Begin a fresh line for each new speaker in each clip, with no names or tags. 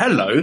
Hello,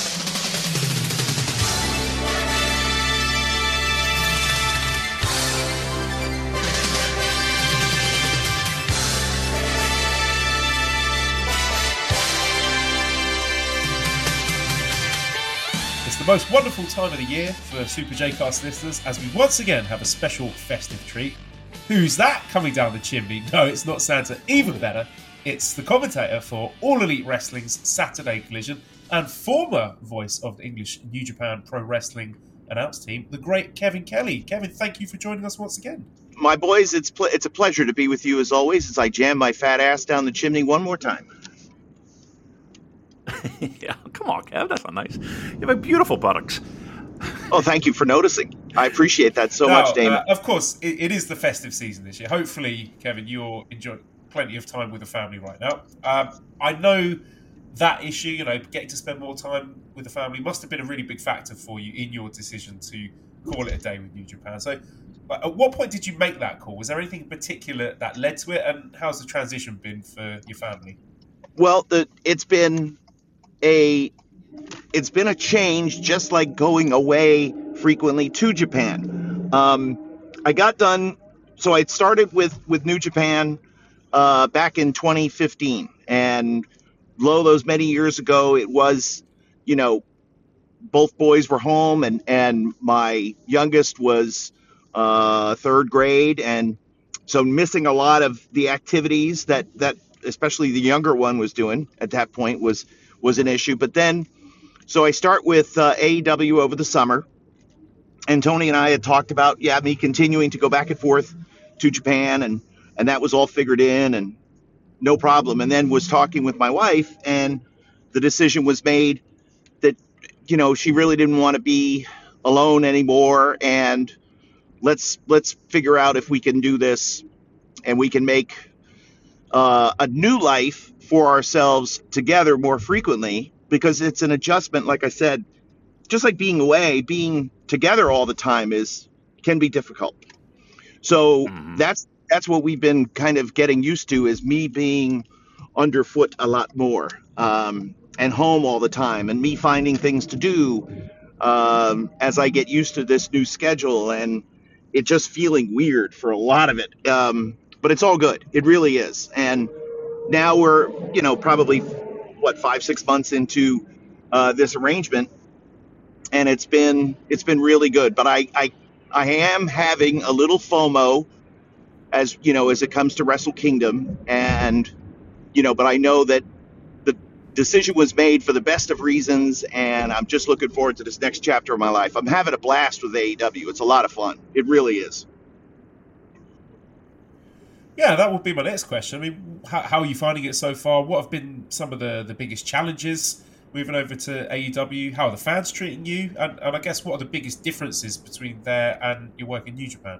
The most wonderful time of the year for Super J-Cast listeners as we once again have a special festive treat. Who's that coming down the chimney? No, it's not Santa. Even better, it's the commentator for All Elite Wrestling's Saturday Collision and former voice of the English New Japan Pro Wrestling announce team, the great Kevin Kelly. Kevin, thank you for joining us once again.
My boys, it's pl- it's a pleasure to be with you as always as I jam my fat ass down the chimney one more time.
yeah, come on, Kev. That's not nice. You have a beautiful buttocks.
Oh, thank you for noticing. I appreciate that so
Now,
much, Damon.
uh, of course, it, it is the festive season this year. Hopefully, Kevin, you're enjoying plenty of time with the family right now. Um, I know that issue, you know, getting to spend more time with the family must have been a really big factor for you in your decision to call it a day with New Japan. So, uh, at what point did you make that call? Was there anything in particular that led to it, and how's the transition been for your family?
well, the, it's been a it's been a change, just like going away frequently to Japan. Um, I got done, so I started with with New Japan uh, back in 2015, and lo, those many years ago, it was, you know, both boys were home, and and my youngest was uh, third grade, and so missing a lot of the activities that that especially the younger one was doing at that point was was an issue. But then, so I start with uh, AEW over the summer, and Tony and I had talked about yeah me continuing to go back and forth to Japan, and and that was all figured in and no problem. And then was talking with my wife, and the decision was made that you know she really didn't want to be alone anymore, and let's let's figure out if we can do this, and we can make uh, a new life for ourselves together more frequently because it's an adjustment like i said just like being away being together all the time is can be difficult. So that's that's what we've been kind of getting used to is me being underfoot a lot more um, and home all the time and me finding things to do um, as i get used to this new schedule and it just feeling weird for a lot of it. Um, but it's all good. It really is. And now we're you know probably what five six months into uh, this arrangement and it's been it's been really good. But I, I i am having a little fomo as you know as it comes to wrestle kingdom. And you know but i know that the decision was made for the best of reasons and i'm just looking forward to this next chapter of my life. I'm having a blast with aew it's a lot of fun. It really is
Yeah, that would be my next question. I mean, how, how are you finding it so far? What have been some of the, the biggest challenges moving over to AEW? How are the fans treating you? And, and I guess what are the biggest differences between there and your work in New Japan?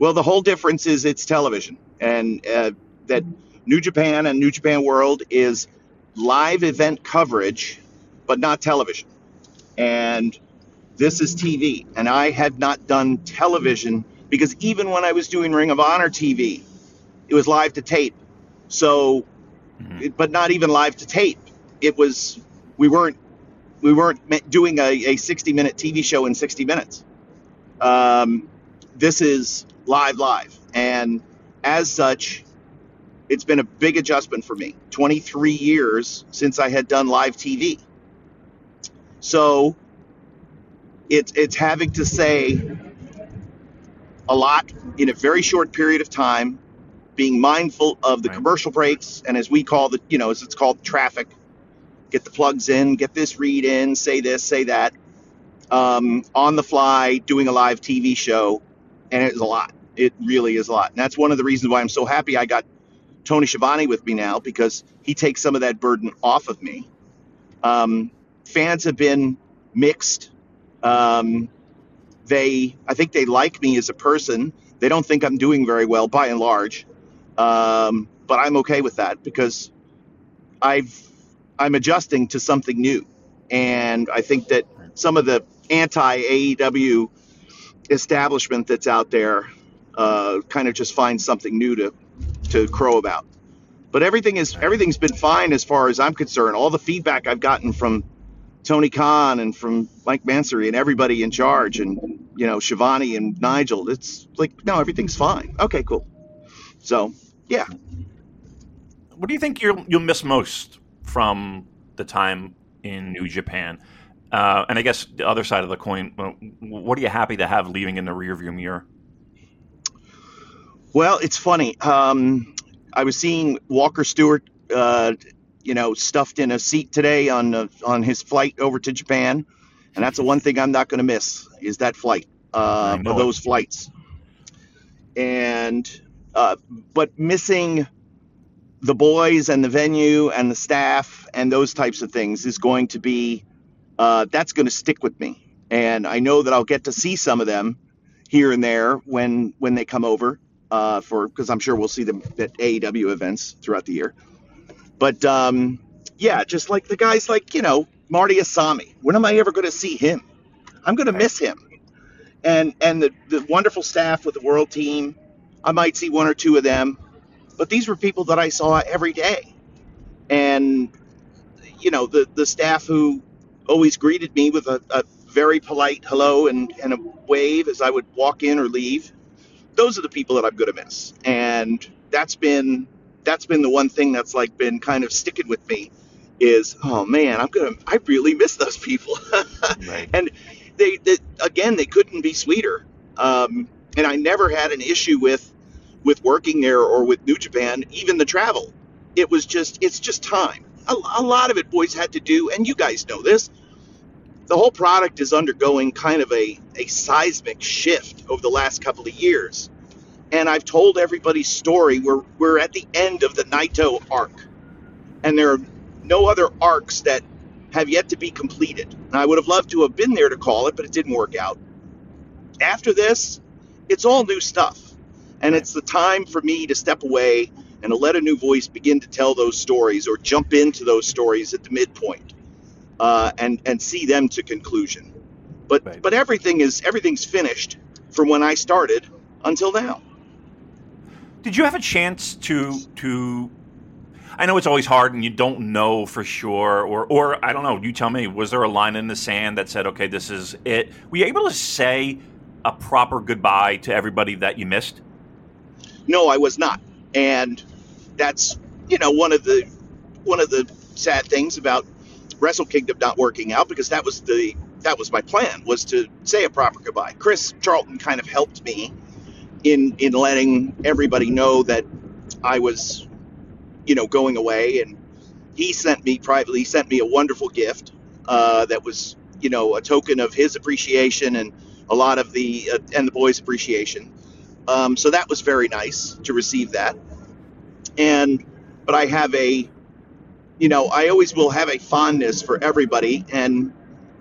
Well, the whole difference is it's television, and uh, that New Japan and New Japan World is live event coverage, but not television. And this is TV, and I had not done television because even when I was doing Ring of Honor TV, it was live to tape. So, it- but not even live to tape. It was we weren't we weren't doing a, a 60 minute TV show in 60 minutes. Um, this is live live and as such it's been a big adjustment for me 23 years since i had done live tv so it's it's having to say a lot in a very short period of time being mindful of the
Right.
commercial breaks and as we call the you know as it's called traffic get the plugs in, get this read in, say this, say that, um, on the fly, doing a live TV show, and it's a lot. It really is a lot, and that's one of the reasons why I'm so happy I got Tony Schiavone with me now because he takes some of that burden off of me. Um, fans have been mixed. Um, they, I think they like me as a person. They don't think I'm doing very well by and large, um, but I'm okay with that because I've I'm adjusting to something new, and I think that some of the anti AEW establishment that's out there uh, kind of just finds something new to to crow about. But everything is everything's been fine as far as I'm concerned. All the feedback I've gotten from Tony Khan and from Mike Mansury and everybody in charge and you know Schiavone and Nigel, it's like no, everything's fine. Okay, cool. So yeah.
What do you think you'll you'll miss most from the time in New Japan? Uh, and I guess the other side of the coin, what are you happy to have leaving in the rearview mirror?
Well, it's funny. Um, I was seeing Walker Stewart, uh, you know, stuffed in a seat today on uh, on his flight over to Japan, and that's the one thing I'm not going to miss is that flight uh, those flights. And uh, but missing the boys and the venue and the staff and those types of things is going to be uh, that's going to stick with me. And I know that I'll get to see some of them here and there when when they come over uh, for because I'm sure we'll see them at AEW events throughout the year. But um, yeah, just like the guys like you know Marty Asami. When am I ever going to see him? I'm going to miss him. And and the the wonderful staff with the World Team. I might see one or two of them, but these were people that I saw every day, and you know the the staff who always greeted me with a, a very polite hello and, and a wave as I would walk in or leave those are the people that I'm going to miss. And that's been that's been the one thing that's like been kind of sticking with me is oh man, I'm gonna I really miss those people. right. And they, they, again they couldn't be sweeter. Um, and I never had an issue with with working there or with New Japan, even the travel. It was just it's just time. A, a lot of it boys had to do, and you guys know this the whole product is undergoing kind of a, a seismic shift over the last couple of years. And I've told everybody's story. We're, we're at the end of the Naito arc. And there are no other arcs that have yet to be completed. And I would have loved to have been there to call it, but it didn't work out. After this, it's all new stuff. And it's the time for me to step away and to let a new voice begin to tell those stories or jump into those stories at the midpoint uh, and and see them to conclusion. But right. but everything is everything's finished from when I started until now.
Did you have a chance to to? I know it's always hard, and you don't know for sure, or or I don't know. You tell me. Was there a line in the sand that said, "Okay, this is it"? Were you able to say a proper goodbye to everybody that you missed?
No, I was not, and that's you know one of the one of the sad things about Wrestle Kingdom not working out because that was the that was my plan was to say a proper goodbye. Chris Charlton kind of helped me in in letting everybody know that I was, you know, going away, and he sent me privately. He sent me a wonderful gift uh, that was, you know, a token of his appreciation and a lot of the uh, and the boys' appreciation. Um, so that was very nice to receive that. And but I have a you know, I always will have a fondness for everybody, and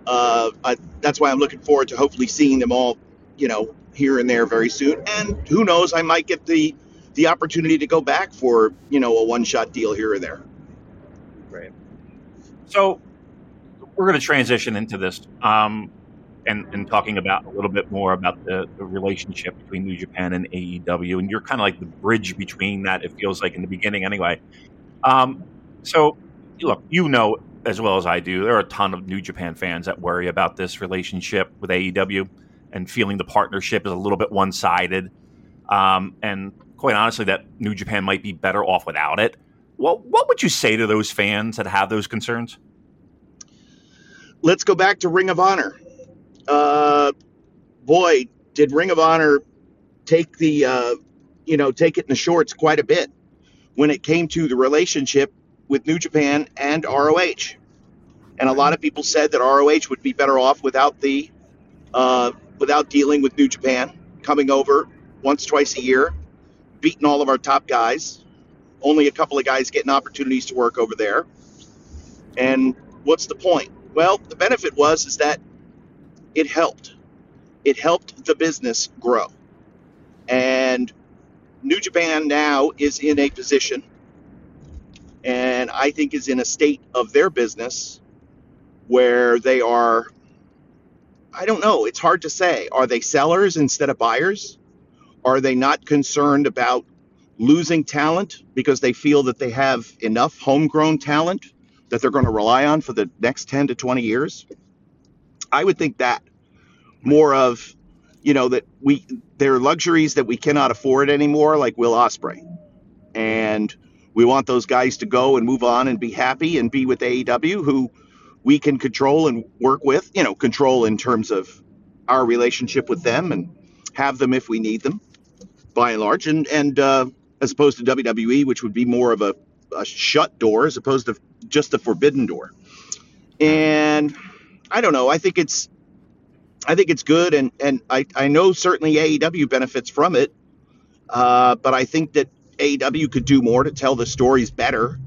uh, I, that's why I'm looking forward to hopefully seeing them all, you know, here and there very soon. And who knows, I might get the the opportunity to go back for you know a one shot deal here or there.
Right. So we're going to transition into this. Um, and, and talking about a little bit more about the, the relationship between New Japan and AEW, and you're kind of like the bridge between that. It feels like in the beginning, anyway. Um, so look, you know as well as I do, there are a ton of New Japan fans that worry about this relationship with AEW and feeling the partnership is a little bit one sided. Um, and quite honestly, that New Japan might be better off without it. What, what would you say to those fans that have those concerns?
Let's go back to Ring of Honor. Uh, boy, did Ring of Honor take the, uh, you know, take it in the shorts quite a bit when it came to the relationship with New Japan and ROH. and a lot of people said that ROH would be better off without the uh, without dealing with New Japan coming over once twice a year, beating all of our top guys. Only a couple of guys getting opportunities to work over there. And what's the point? Well, the benefit was is that it helped. It helped the business grow. And New Japan now is in a position and I think is in a state of their business where they are I don't know, it's hard to say. Are they sellers instead of buyers? Are they not concerned about losing talent because they feel that they have enough homegrown talent that they're going to rely on for the next 10 to 20 years? I would think that more of, you know, that we there are luxuries that we cannot afford anymore, like Will Ospreay, and we want those guys to go and move on and be happy and be with AEW, who we can control and work with, you know, control in terms of our relationship with them and have them if we need them, by and large, and and uh, as opposed to WWE, which would be more of a, a shut door as opposed to just a forbidden door. And I don't know. I think it's I think it's good, and and I I know certainly AEW benefits from it, uh, but I think that AEW could do more to tell the stories better,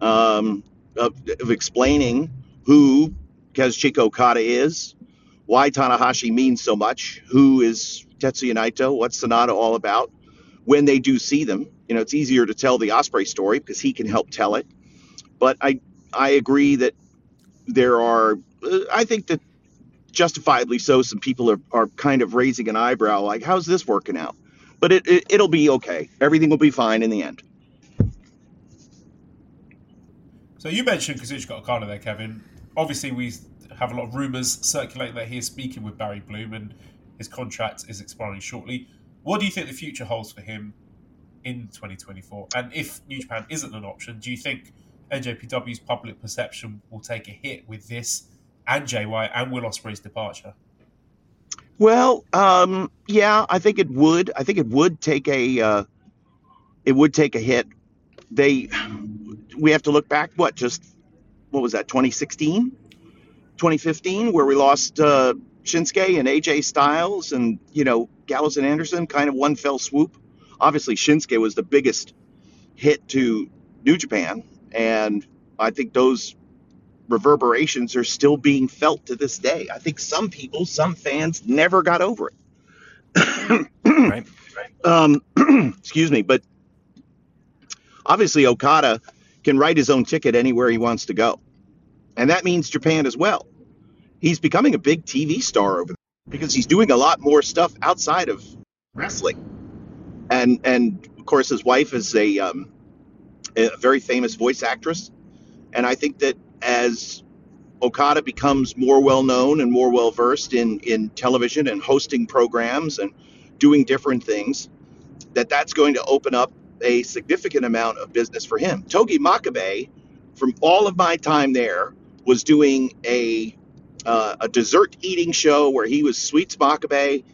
um, of, of explaining who Kazuchika Okada is, why Tanahashi means so much, who is Tetsuya Naito, what's Sanada all about. When they do see them, you know, it's easier to tell the Ospreay story because he can help tell it. But I I agree that there are, uh, I think that justifiably so, some people are, are kind of raising an eyebrow, like, how's this working out? But it, it it'll be okay. Everything will be fine in the end.
So you mentioned Kazuchika Okada there, Kevin. Obviously, we have a lot of rumours circulating that he is speaking with Barry Bloom and his contract is expiring shortly. What do you think the future holds for him in 2024? And if New Japan isn't an option, do you think NJPW's public perception will take a hit with this and JY and Will Ospreay's departure?
Well, um, yeah, I think it would. I think it would take a uh, it would take a hit. They we have to look back. What just what was that? 2016, 2015, where we lost uh, Shinsuke and AJ Styles, and you know Gallows and Anderson, kind of one fell swoop. Obviously, Shinsuke was the biggest hit to New Japan, and I think those reverberations are still being felt to this day. I think some people, some fans, never got over it.
right.
Um, excuse me, but obviously Okada can write his own ticket anywhere he wants to go, and that means Japan as well. He's becoming a big TV star over there because he's doing a lot more stuff outside of wrestling, and and of course his wife is a um, a very famous voice actress, and I think that as Okada becomes more well known and more well versed in in television and hosting programs and doing different things, that that's going to open up a significant amount of business for him. Togi Makabe, from all of my time there, was doing a uh, a dessert eating show where he was Sweets Makabe,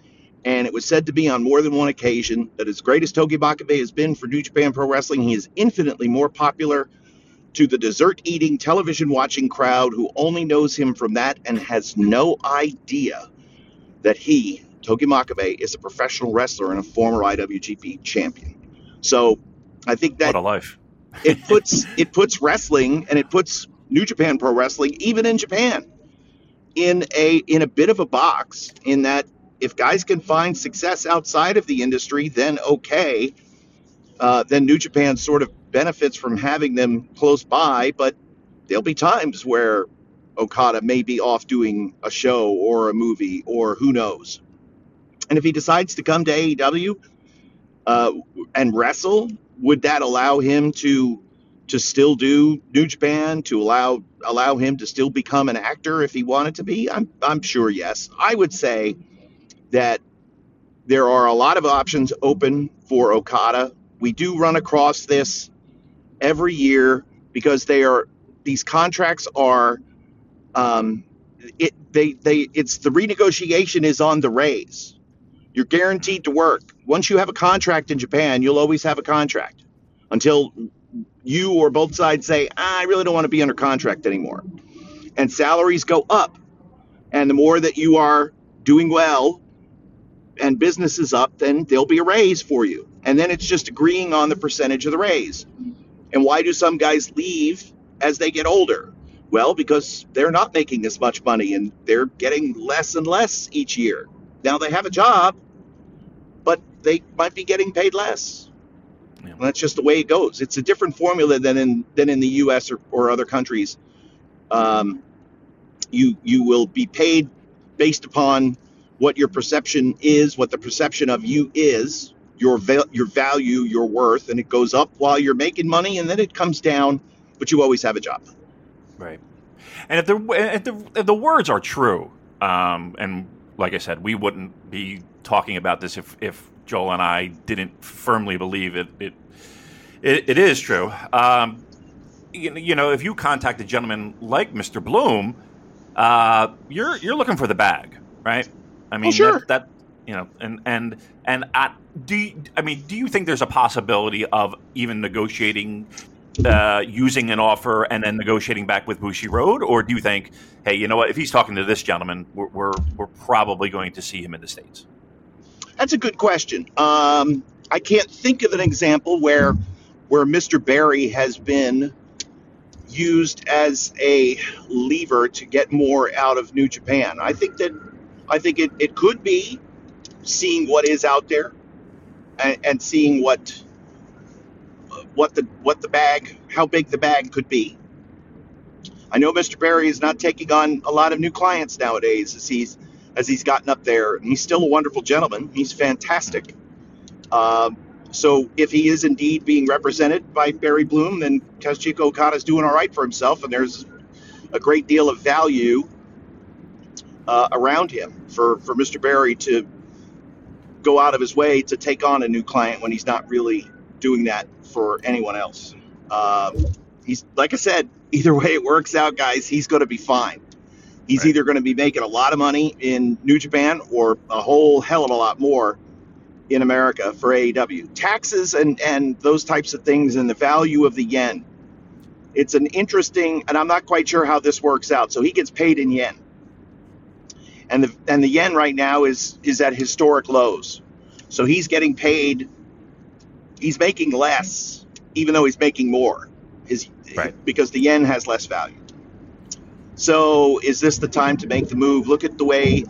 and it was said to be on more than one occasion that as great as Togi Makabe has been for New Japan Pro Wrestling, he is infinitely more popular to the dessert eating, television watching crowd who only knows him from that and has no idea that he, Togi Makabe, is a professional wrestler and a former IWGP champion. So I think that
What a life.
it puts it puts wrestling and it puts New Japan Pro Wrestling, even in Japan, in a in a bit of a box. In that, if guys can find success outside of the industry, then okay. Uh, then New Japan sort of benefits from having them close by, but there'll be times where Okada may be off doing a show or a movie or who knows. And if he decides to come to AEW uh, and wrestle, would that allow him to to still do New Japan? To allow allow him to still become an actor if he wanted to be? I'm I'm sure yes. I would say that there are a lot of options open for Okada. We do run across this every year because they are these contracts are um, it they they it's the renegotiation is on the raise. You're guaranteed to work. Once you have a contract in Japan, you'll always have a contract until you or both sides say, "Ah, I really don't want to be under contract anymore. and salaries go up. And the more that you are doing well and business is up, then there'll be a raise for you. And then it's just agreeing on the percentage of the raise. And why do some guys leave as they get older? Well, because they're not making as much money and they're getting less and less each year. Now they have a job, but they might be getting paid less.
Yeah.
That's just the way it goes. It's a different formula than in than in the U.S. or, or other countries. Um, you you will be paid based upon what your perception is, what the perception of you is, your val- your value, your worth, and it goes up while you're making money, and then it comes down, but you always have a job.
Right. And if the if the, if the words are true, um, and like I said, we wouldn't be talking about this if, if Joel and I didn't firmly believe it. It it, it is true. Um, you, you know, if you contact a gentleman like Mr. Bloom, uh, you're you're looking for the bag, right? I mean,
sure.
that, that you know, and and and at, do you, I mean, do you think there's a possibility of even negotiating uh, using an offer and then negotiating back with Bushiroad, or do you think, hey, you know what? If he's talking to this gentleman, we're we're, we're probably going to see him in the states.
That's a good question. Um, I can't think of an example where where Mr. Barry has been used as a lever to get more out of New Japan. I think that I think it, it could be seeing what is out there and, and seeing what what the what the bag how big the bag could be. I know Mr. Barry is not taking on a lot of new clients nowadays as he's as he's gotten up there, and he's still a wonderful gentleman. He's fantastic. Um, so if he is indeed being represented by Barry Bloom, then Kazuchika Okada is doing all right for himself, and there's a great deal of value uh, around him for, for Mr. Barry to go out of his way to take on a new client when he's not really doing that for anyone else. Um, he's like I said, either way it works out, guys, he's going to be fine. He's
Right.
either going to be making a lot of money in New Japan or a whole hell of a lot more in America for AEW. Taxes and and those types of things and the value of the yen. It's an interesting, and I'm not quite sure how this works out. So he gets paid in yen, and the and the yen right now is is at historic lows. So he's getting paid. He's making less, even though he's making more. His
Right.
because the yen has less value. So is this the time to make the move? Look at the way,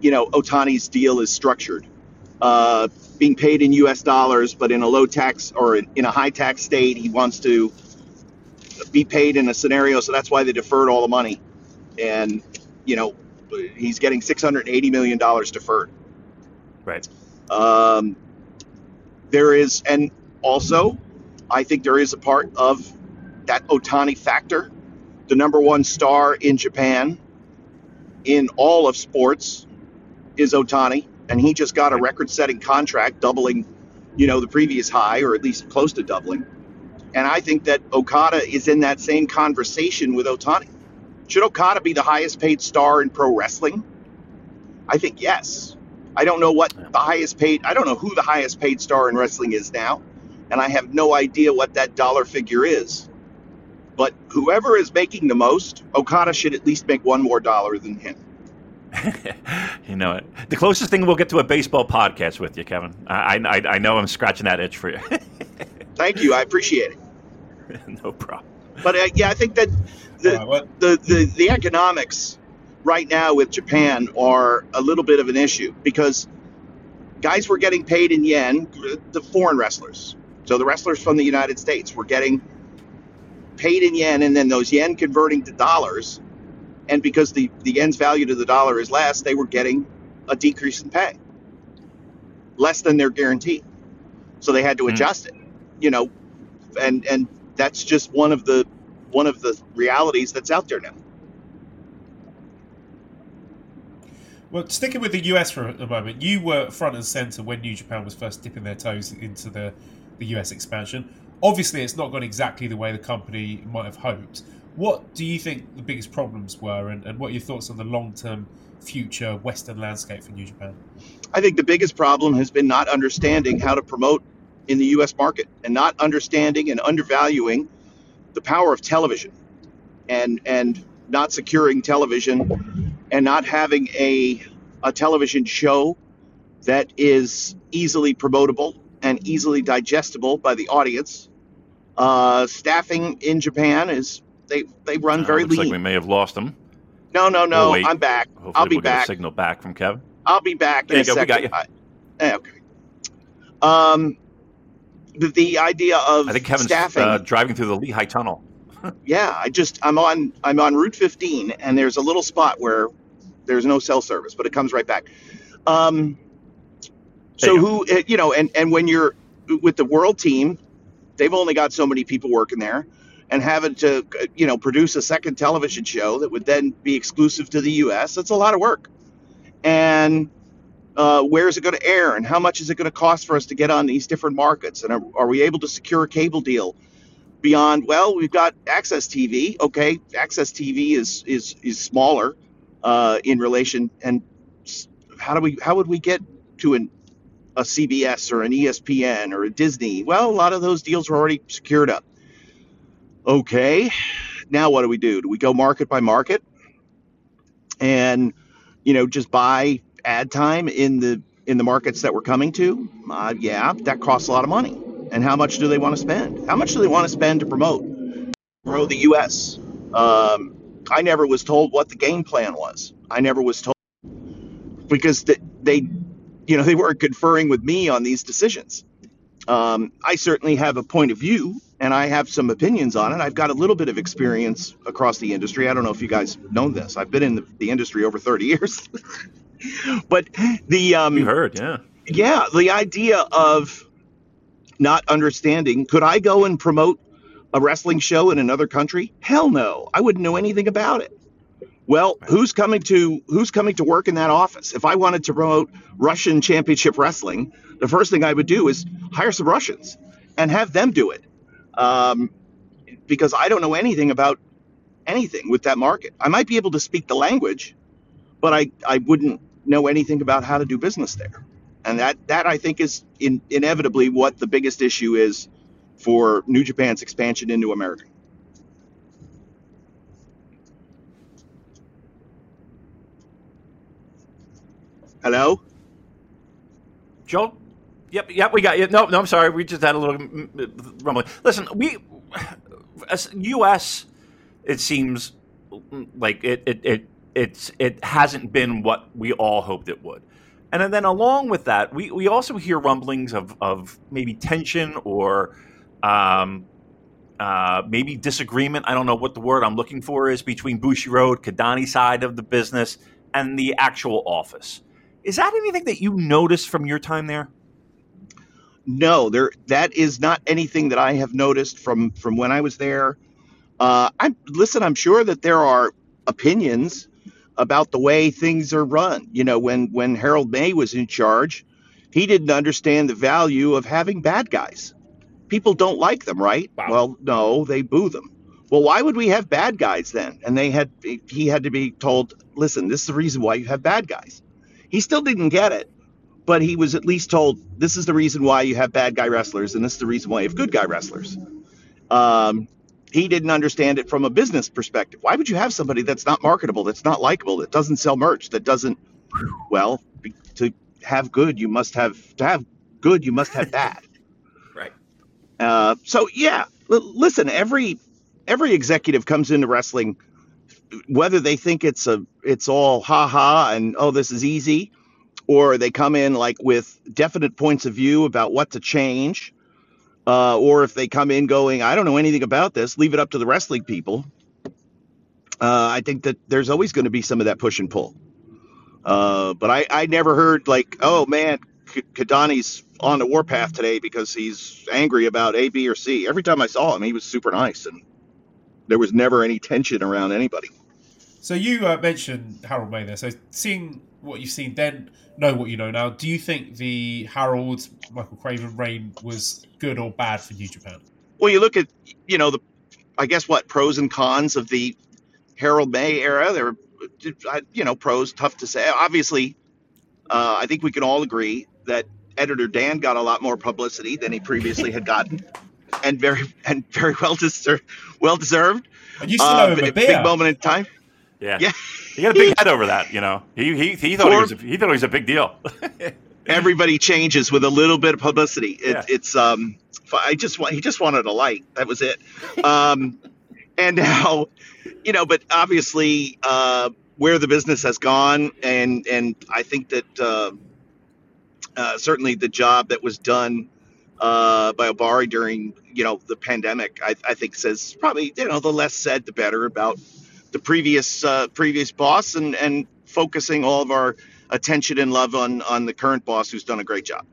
you know, Otani's deal is structured. Uh, being paid in U.S. dollars, but in a low tax or in, in a high tax state, he wants to be paid in a scenario. So that's why they deferred all the money, and you know, he's getting 680 million dollars deferred.
Right.
Um, there is, and also, I think there is a part of that Otani factor. The number one star in Japan in all of sports is Otani, and he just got a record setting contract, doubling, you know, the previous high, or at least close to doubling. And I think that Okada is in that same conversation with Otani. Should Okada be the highest paid star in pro wrestling? I think yes. I don't know what the highest paid, I don't know who the highest paid star in wrestling is now, and I have no idea what that dollar figure is. But whoever is making the most, Okada should at least make one more dollar than him.
you know it. The closest thing we'll get to a baseball podcast with you, Kevin. I I, I know I'm scratching that itch for you.
Thank you. I appreciate it.
no problem.
But uh, yeah, I think that the, the, the, the economics right now with Japan are a little bit of an issue because guys were getting paid in yen, the foreign wrestlers. So the wrestlers from the United States were getting paid in yen and then those yen converting to dollars. And because the, the yen's value to the dollar is less, they were getting a decrease in pay, less than their guarantee. So they had to
Hmm.
adjust it, you know, and and that's just one of the one of the realities that's out there now.
Well, sticking with the US for a moment, you were front and center when New Japan was first dipping their toes into the, the US expansion. Obviously, it's not gone exactly the way the company might have hoped. What do you think the biggest problems were, and, and what are your thoughts on the long term future Western landscape for New Japan?
I think the biggest problem has been not understanding how to promote in the US market and not understanding and undervaluing the power of television. And and not securing television and not having a a television show that is easily promotable and easily digestible by the audience. Uh, staffing in Japan is they they run
Uh,
very
looks
lean.
like we may have lost them.
no, no, no.
We'll.
I'm back.
Hopefully,
I'll be
we'll get a
back.
signal back from Kevin.
I'll be back
There
in a
go, we
second. I- okay. Um, the, the idea of
I think Kevin's
staffing.
uh, driving through the Lehigh Tunnel.
yeah, I just I'm on I'm on Route 15, and there's a little spot where there's no cell service, but it comes right back. Um, so who eh, you know, and and when you're with the world team, they've only got so many people working there, and having to you know produce a second television show that would then be exclusive to the U.S. That's a lot of work, and uh, where is it going to air, and how much is it going to cost for us to get on these different markets, and are, are we able to secure a cable deal? beyond well we've got AXS TV okay? AXS TV is is is smaller uh, in relation and how do we how would we get to an a cbs or an espn or a disney? Well a lot of those deals are already secured up. Okay now what do we do? Do we go market by market? And you know just buy ad time in the in the markets that we're coming to uh, yeah that costs a lot of money and how much do they want to spend? How much do they want to spend to promote grow the U.S.? Um, I never was told what the game plan was. I never was told because they, they you know, they weren't conferring with me on these decisions. Um, I certainly have a point of view and I have some opinions on it. I've got a little bit of experience across the industry. I don't know if you guys know this. I've been in the, the industry over 30 years. but the um,
You heard, yeah.
yeah, the idea of not understanding could I go and promote a wrestling show in another country? Hell no. I wouldn't know anything about it. Well, who's coming to who's coming to work in that office? If I wanted to promote Russian championship wrestling, the first thing I would do is hire some Russians and have them do it. Um, because I don't know anything about anything with that market. I might be able to speak the language, but I, I wouldn't know anything about how to do business there and that that I think is in, inevitably what the biggest issue is for New Japan's expansion into America. Hello.
Joe? Yep, yep, we got you. No, no, I'm sorry. We just had a little rumbling. Listen, we, as U.S., it seems like it, it, it, it's, it hasn't been what we all hoped it would. And then along with that, we, we also hear rumblings of, of maybe tension or um, uh, maybe disagreement. I don't know what the word I'm looking for is between Bushi Road, Kidani side of the business, and the actual office. Is that anything that you noticed from your time there?
No, there that is not anything that I have noticed from from when I was there. Uh, I'm listen. I'm sure that there are opinions about the way things are run. You know, when when Harold Meij was in charge, he didn't understand the value of having bad guys. People don't like them, right?
Wow.
Well, no, they boo them. Well, why would we have bad guys then? And they had he had to be told, listen, this is the reason why you have bad guys. He still didn't get it, but he was at least told this is the reason why you have bad guy wrestlers, and this is the reason why you have good guy wrestlers. Um, he didn't understand it from a business perspective. Why would you have somebody that's not marketable, that's not likable, that doesn't sell merch, that doesn't? Well, be- to have good, you must have to have good, you must have bad.
Right.
Uh, so yeah, l- listen. Every every executive comes into wrestling, whether they think it's a it's all ha ha and oh this is easy, or they come in like with definite points of view about what to change, uh, or if they come in going I don't know anything about this, leave it up to the wrestling people. Uh, I think that there's always going to be some of that push and pull. Uh, but I, I never heard like, oh man, Kidani's on the warpath today because he's angry about A, B, or C. Every time I saw him, he was super nice, and there was never any tension around anybody.
So you uh, mentioned Harold Meij there. So seeing what you've seen then, know what you know now. Do you think the Harold Michael Craven reign was good or bad for New Japan?
Well, you look at, you know, the, I guess what pros and cons of the Harold Meij era. There, were, you know, pros tough to say. Obviously, uh, I think we can all agree that editor Dan got a lot more publicity than he previously had gotten, and very and very well deserved. Well deserved.
And you still owe him a beer.
big moment in time.
Yeah.
Yeah.
He got a big head over that, you know. He he, he thought he was a, he thought it was a big deal.
Everybody changes with a little bit of publicity. It,
Yeah.
It's um, I just want he just wanted a light. That was it. Um, and now, you know, but obviously, uh, where the business has gone, and and I think that uh, uh, certainly the job that was done uh, by Ohbari during you know the pandemic, I, I think says probably you know the less said the better about the previous uh, previous boss and and focusing all of our attention and love on on the current boss who's done a great job.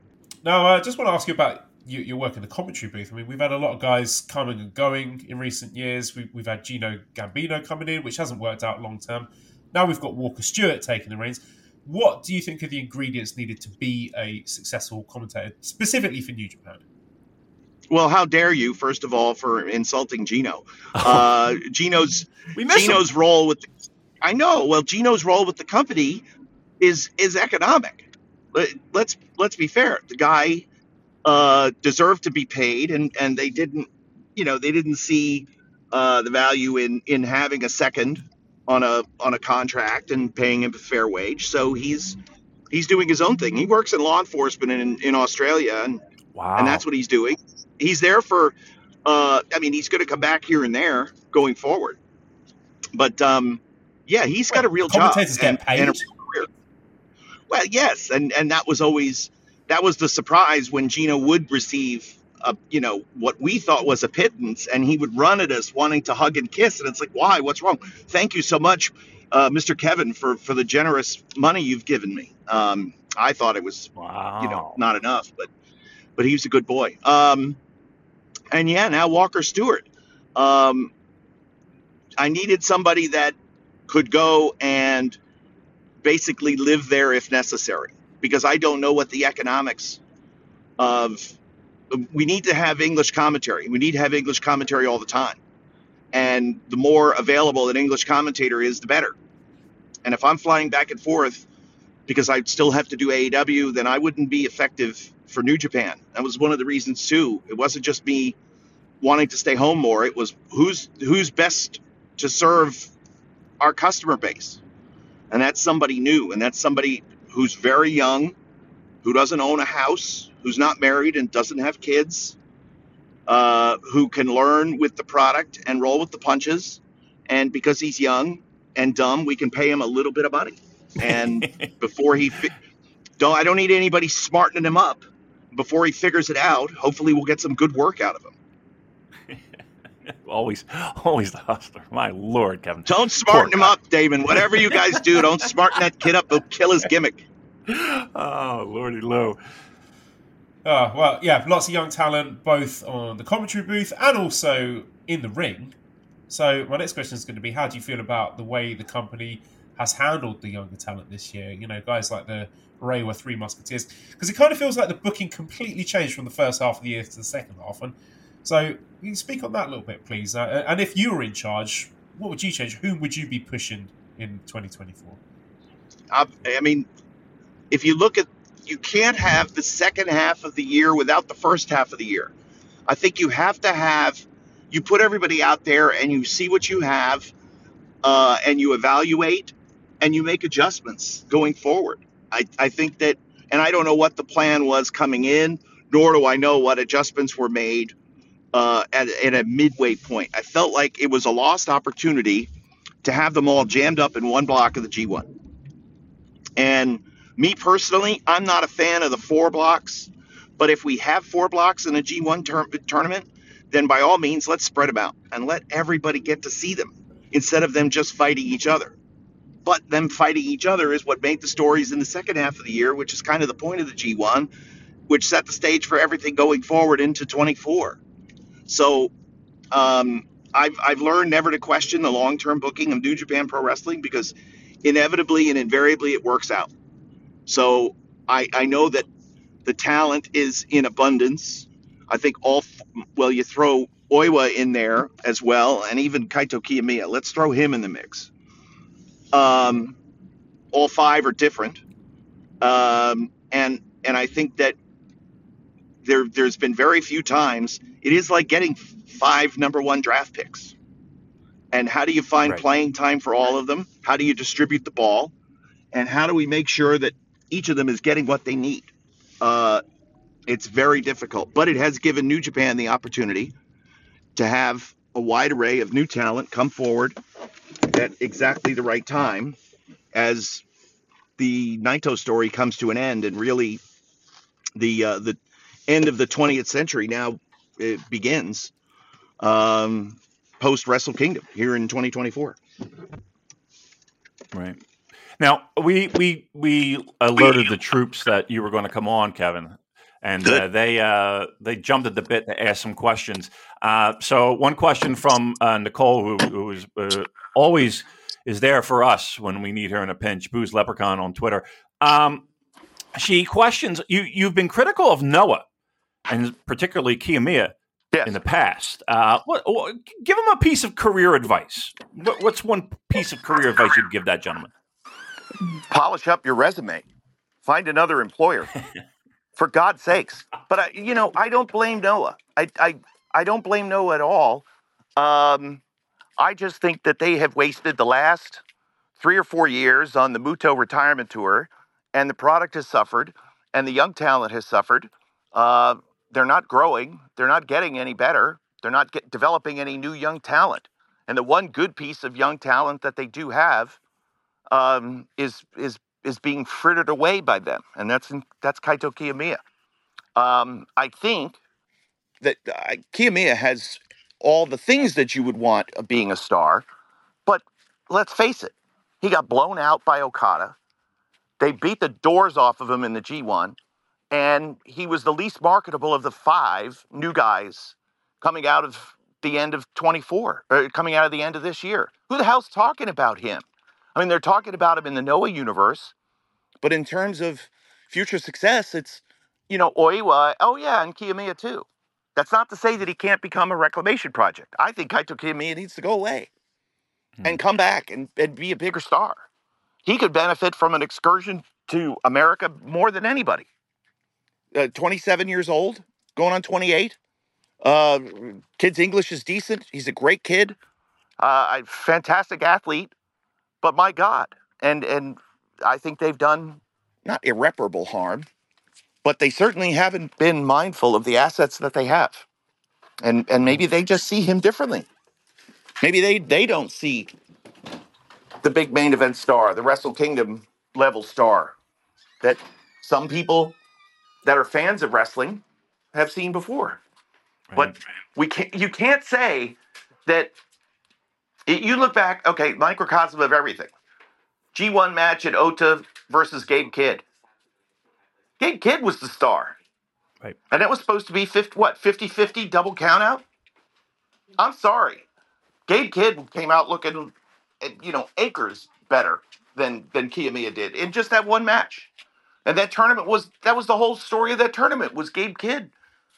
Now, I just want to ask you about you, your work in the commentary booth. I mean, we've had a lot of guys coming and going in recent years. We, we've had Gino Gambino coming in, which hasn't worked out long term. Now we've got Walker Stewart taking the reins. What do you think are the ingredients needed to be a successful commentator, specifically for New Japan?
Well, how dare you? First of all, for insulting Gino. Uh, Gino's
we miss him.
Gino's role with I know. Well, Gino's role with the company is is economic. Let- Let's let's be fair. The guy uh, deserved to be paid, and and they didn't. You know, they didn't see uh, the value in in having a second on a on a contract and paying him a fair wage. So he's he's doing his own thing. He works in law enforcement in in Australia, and
Wow.
and that's what he's doing. He's there for, uh, I mean, he's going to come back here and there going forward. But um, yeah, he's got a real job.
Commentators get
and-
paid.
and a career. Well, yes, and and that was always that was the surprise when Gino would receive. A, you know what we thought was a pittance, and he would run at us wanting to hug and kiss, and it's like, why? What's wrong? Thank you so much, uh, Mr. Kevin, for for the generous money you've given me. Um, I thought it was
wow.
you know, not enough, but but he was a good boy. Um, and yeah, now Walker Stewart. Um, I needed somebody that could go and basically live there if necessary, because I don't know what the economics of. We need to have English commentary. We need to have English commentary all the time, and the more available an English commentator is, the better. And if I'm flying back and forth because I'd still have to do AEW, then I wouldn't be effective for New Japan. That was one of the reasons too. It wasn't just me wanting to stay home more. It was who's who's best to serve our customer base, and that's somebody new, and that's somebody who's very young, who doesn't own a house, who's not married and doesn't have kids, uh, who can learn with the product and roll with the punches, and because he's young and dumb, we can pay him a little bit of money and before he fi- don't I don't need anybody smartening him up before he figures it out. Hopefully, we'll get some good work out of him.
always, always the hustler. My lord, Kevin.
Don't smarten him up, Damon. Whatever you guys do, don't smarten that kid up. He'll kill his gimmick.
Oh, lordy low.
Oh, uh, well, yeah, lots of young talent, both on the commentary booth and also in the ring. So, my next question is going to be how do you feel about the way the company has handled the younger talent this year? You know, guys like the Reiwa Three Musketeers. Because it kind of feels like the booking completely changed from the first half of the year to the second half. And so, you speak on that a little bit, please. Uh, and if you were in charge, what would you change? Whom would you be pushing in 2024?
I, I mean, if you look at, you can't have the second half of the year without the first half of the year. I think you have to have, you put everybody out there and you see what you have, uh, and you evaluate and you make adjustments going forward. I, I think that, and I don't know what the plan was coming in, nor do I know what adjustments were made uh, at, at a midway point. I felt like it was a lost opportunity to have them all jammed up in one block of the G1. And me personally, I'm not a fan of the four blocks, but if we have four blocks in a G1 tur- tournament, then by all means, let's spread them out and let everybody get to see them instead of them just fighting each other. But them fighting each other is what made the stories in the second half of the year, which is kind of the point of the G1, which set the stage for everything going forward into 24. So um, I've, I've learned never to question the long term booking of New Japan Pro Wrestling because inevitably and invariably it works out. So I, I know that the talent is in abundance. I think all, well, you throw Oiwa in there as well, and even Kaito Kiyomiya. Let's throw him in the mix. Um, all five are different, um, and and I think that there there's been very few times. It is like getting five number one draft picks. And how do you find
Right.
playing time for all of them? How do you distribute the ball? And how do we make sure that each of them is getting what they need? Uh, it's very difficult, but it has given New Japan the opportunity to have a wide array of new talent come forward at exactly the right time as the Naito story comes to an end and really the uh, the end of the 20th century now it begins um, post Wrestle Kingdom here in 2024.
Right. Now we we we alerted the troops that you were going to come on, Kevin, and uh, they uh, they jumped at the bit to ask some questions. Uh, so one question from uh, Nicole, who, who is uh, always is there for us when we need her in a pinch. Booze Leprechaun on Twitter. Um, she questions you. You've been critical of Noah, and particularly Kiyomiya
Yes.
in the past. Uh, what, what, give him a piece of career advice. What, what's one piece of career advice you'd give that gentleman?
polish up your resume, find another employer, for God's sakes. But I, you know, I don't blame Noah. I, I, I don't blame Noah at all. Um, I just think that they have wasted the last three or four years on the Muto retirement tour, and the product has suffered, and the young talent has suffered. Uh, they're not growing. They're not getting any better. They're not get, developing any new young talent. And the one good piece of young talent that they do have um, is is is being frittered away by them, and that's that's Kaito Kiyomiya. Um, I think that uh, Kiyomiya has all the things that you would want of being a star, but let's face it, he got blown out by Okada. They beat the doors off of him in the G1, and he was the least marketable of the five new guys coming out of the end of 24, or coming out of the end of this year. Who the hell's talking about him? I mean, they're talking about him in the Noah universe, but in terms of future success, it's, you know, Oiwa, oh yeah, and Kiyomiya too. That's not to say that he can't become a reclamation project. I think Kaito Kiyomiya needs to go away and come back and, and be a bigger star. He could benefit from an excursion to America more than anybody. Uh, 27 years old, going on 28. Uh, kid's English is decent. He's a great kid, uh, a fantastic athlete. But my God, and and I think they've done not irreparable harm, but they certainly haven't been mindful of the assets that they have, and and maybe they just see him differently. Maybe they they don't see the big main event star, the Wrestle Kingdom level star, that some people that are fans of wrestling have seen before. But we can't. You can't say that. it- you look back. Okay, microcosm of everything. G1 match at Ota versus Gabe Kidd. Gabe Kidd was the star.
Right.
And that was supposed to be 50, what 50-50 double countout. I'm sorry. Gabe Kidd came out looking, eh, you know, acres better than than Kiyomiya did in just that one match. And that tournament was that was the whole story of that tournament was Gabe Kidd.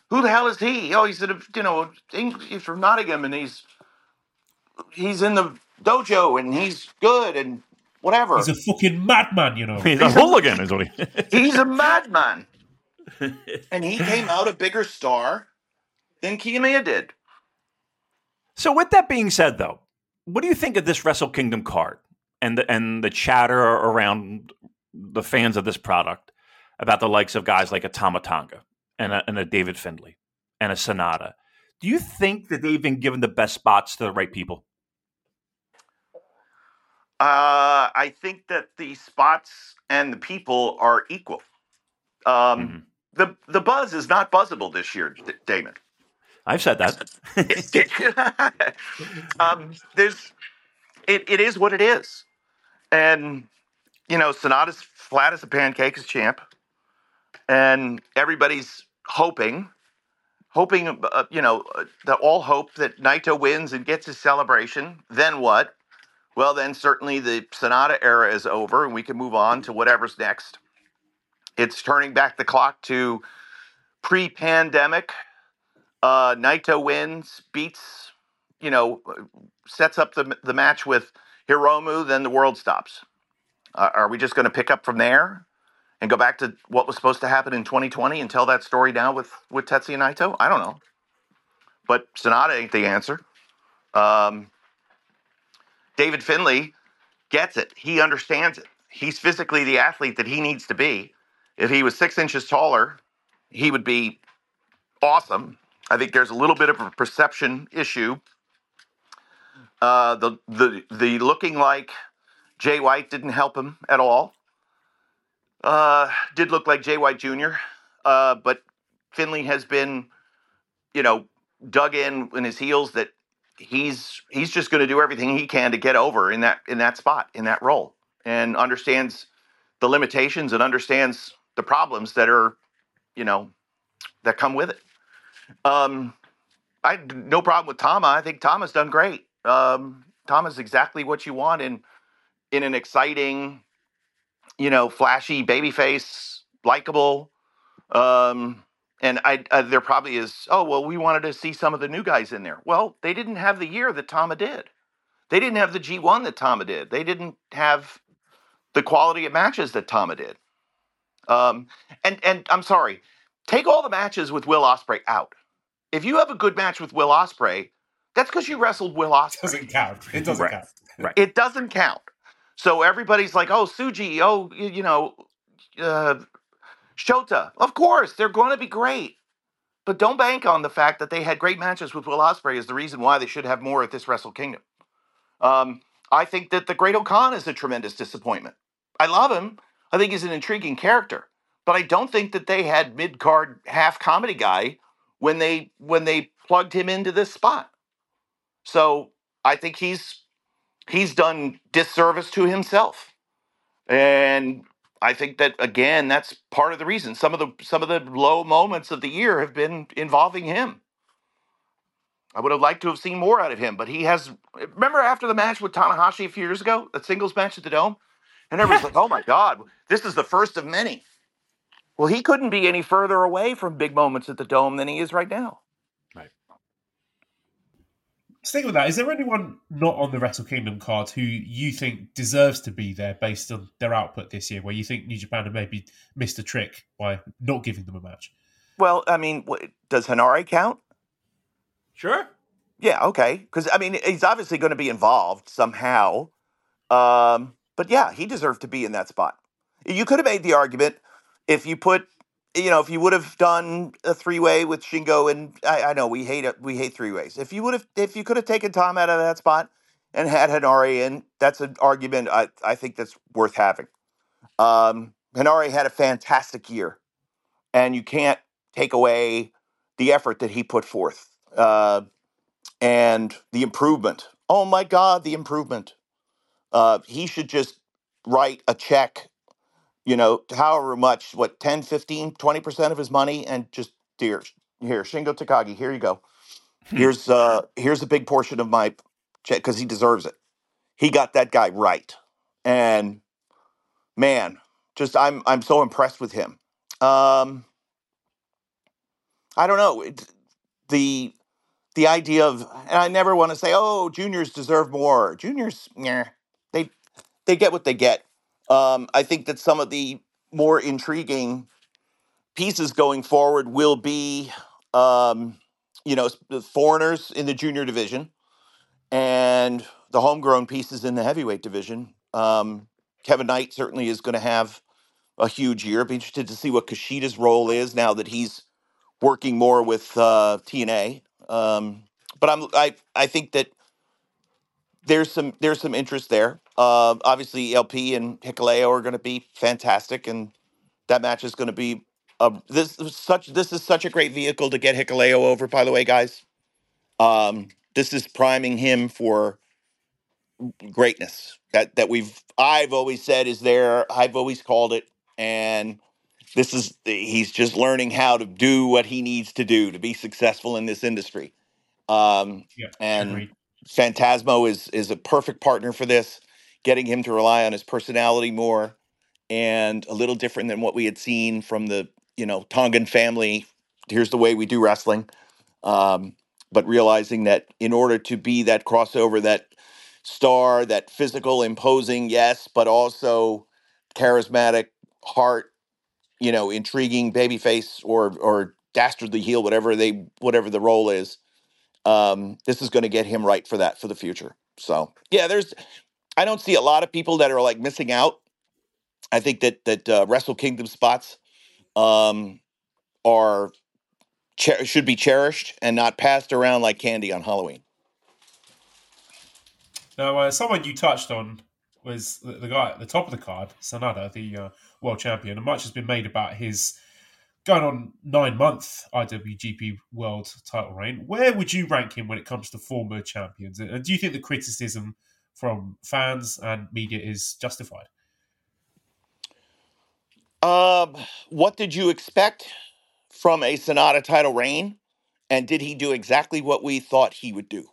Who the hell is he? Oh, he's in a, you know he's from Nottingham and he's he's in the dojo and he's good and whatever.
He's a fucking madman, you know.
He's a hooligan, is what he.
He's a madman. and he came out a bigger star than Kiyomiya did.
So, with that being said, though, what do you think of this Wrestle Kingdom card and the, and the chatter around the fans of this product about the likes of guys like a Tama Tonga and a, and a David Finley and a Sanada? Do you think that they've been given the best spots to the right people?
Uh, I think that the spots and the people are equal. Um, The the buzz is not buzzable this year, D- Damon.
I've said that.
um, there's it, it is what it is, and you know Sanada's flat as a pancake as champ, and everybody's hoping, hoping uh, you know uh, that all hope that Naito wins and gets his celebration. Then what? Well, then certainly the Sanada era is over, and we can move on to whatever's next. It's turning back the clock to pre-pandemic. Uh, Naito wins, beats, you know, sets up the the match with Hiromu. Then the world stops. Uh, are we just going to pick up from there and go back to what was supposed to happen in 2020 and tell that story now with with Tetsuya Naito? I don't know, but Sanada ain't the answer. Um, David Finley gets it. He understands it. He's physically the athlete that he needs to be. If he was six inches taller, he would be awesome. I think there's a little bit of a perception issue. Uh, the the the looking like Jay White didn't help him at all. Uh, did look like Jay White Jr., uh, but Finley has been, you know, dug in in his heels that he's he's just going to do everything he can to get over in that in that spot in that role and understands the limitations and understands the problems that are, you know, that come with it. Um, I no problem with Tama. I think Tama's done great. Um, Tama's exactly what you want in in an exciting, you know, flashy babyface, likable. Um, and I, uh, there probably is. Oh well, we wanted to see some of the new guys in there. Well, they didn't have the year that Tama did. They didn't have the G1 that Tama did. They didn't have the quality of matches that Tama did. Um, and and I'm sorry, take all the matches with Will Ospreay out. If you have a good match with Will Ospreay, that's because you wrestled Will Ospreay. It
doesn't count. It doesn't
Right.
count.
Right.
It doesn't count. So everybody's like, oh, Tsuji, oh, y- you know, uh, Shota. Of course, they're going to be great. But don't bank on the fact that they had great matches with Will Ospreay as the reason why they should have more at this Wrestle Kingdom. Um, I think that the Great-O-Khan is a tremendous disappointment. I love him. I think he's an intriguing character. But I don't think that they had mid card half comedy guy when they when they plugged him into this spot. So I think he's he's done disservice to himself. And I think that again, that's part of the reason. Some of the some of the low moments of the year have been involving him. I would have liked to have seen more out of him, but he has. Remember after the match with Tanahashi a few years ago, that singles match at the Dome, and everyone's like, "Oh my God, this is the first of many." Well, he couldn't be any further away from big moments at the Dome than he is right now.
Sticking with that, is there anyone not on the Wrestle Kingdom card who you think deserves to be there based on their output this year, where you think New Japan have maybe missed a trick by not giving them a match?
Well, I mean, wh- does Henare count?
Sure.
Yeah, okay. Because I mean, he's obviously going to be involved somehow. Um, but yeah, he deserved to be in that spot. You could have made the argument if you put, you know, if you would have done a three way with Shingo and I, I know we hate it, we hate three ways. If you would have, if you could have taken Tom out of that spot and had Henare in, that's an argument I, I think that's worth having. Um, Henare had a fantastic year, and you can't take away the effort that he put forth. Uh, and the improvement. Oh my God, the improvement. Uh, he should just write a check, you know, however much, what, 10, 15, 20% of his money, and just, dear, here, Shingo Takagi, here you go. Here's uh here's a big portion of my check because he deserves it. He got that guy right. And man, just I'm I'm so impressed with him. Um I don't know. It, the the idea of and I never want to say, oh, juniors deserve more. Juniors, yeah, they they get what they get. Um, I think that some of the more intriguing pieces going forward will be, um, you know, the foreigners in the junior division and the homegrown pieces in the heavyweight division. Um, Kevin Knight certainly is going to have a huge year. Be interested to see what Kushida's role is now that he's working more with uh, TNA. Um, but I'm I I think that there's some there's some interest there. Uh, obviously, LP and Hikuleo are going to be fantastic, and that match is going to be uh, this is such this is such a great vehicle to get Hikuleo over. By the way, guys, um, this is priming him for greatness that that we've I've always said is there. I've always called it, and this is he's just learning how to do what he needs to do to be successful in this industry. Um,
Yeah,
and
agreed.
Phantasmo is is a perfect partner for this, getting him to rely on his personality more, and a little different than what we had seen from the you know Tongan family. Here's the way we do wrestling, um, but realizing that in order to be that crossover, that star, that physical, imposing, yes, but also charismatic, heart, you know, intriguing babyface or or dastardly heel, whatever they whatever the role is. Um, this is going to get him right for that for the future. So yeah, there's. I don't see a lot of people that are like missing out. I think that that uh, Wrestle Kingdom spots um, are cher- should be cherished and not passed around like candy on Halloween.
Now, uh, someone you touched on was the, the, guy at the top of the card, Sanada, the uh, world champion, and much has been made about his going on nine month IWGP World Title reign. Where would you rank him when it comes to former champions? And do you think the criticism from fans and media is justified?
Um, what did you expect from a Sanada title reign? And did he do exactly what we thought he would do?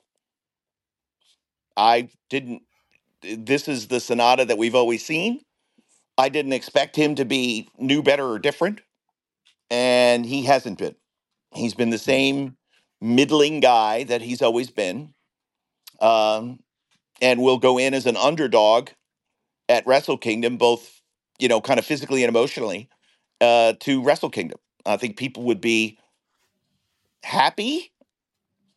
I didn't. This is the Sanada that we've always seen. I didn't expect him to be new, better, or different. And he hasn't been. He's been the same middling guy that he's always been. Um, and will go in as an underdog at Wrestle Kingdom, both, you know, kind of physically and emotionally, uh, to Wrestle Kingdom. I think people would be happy,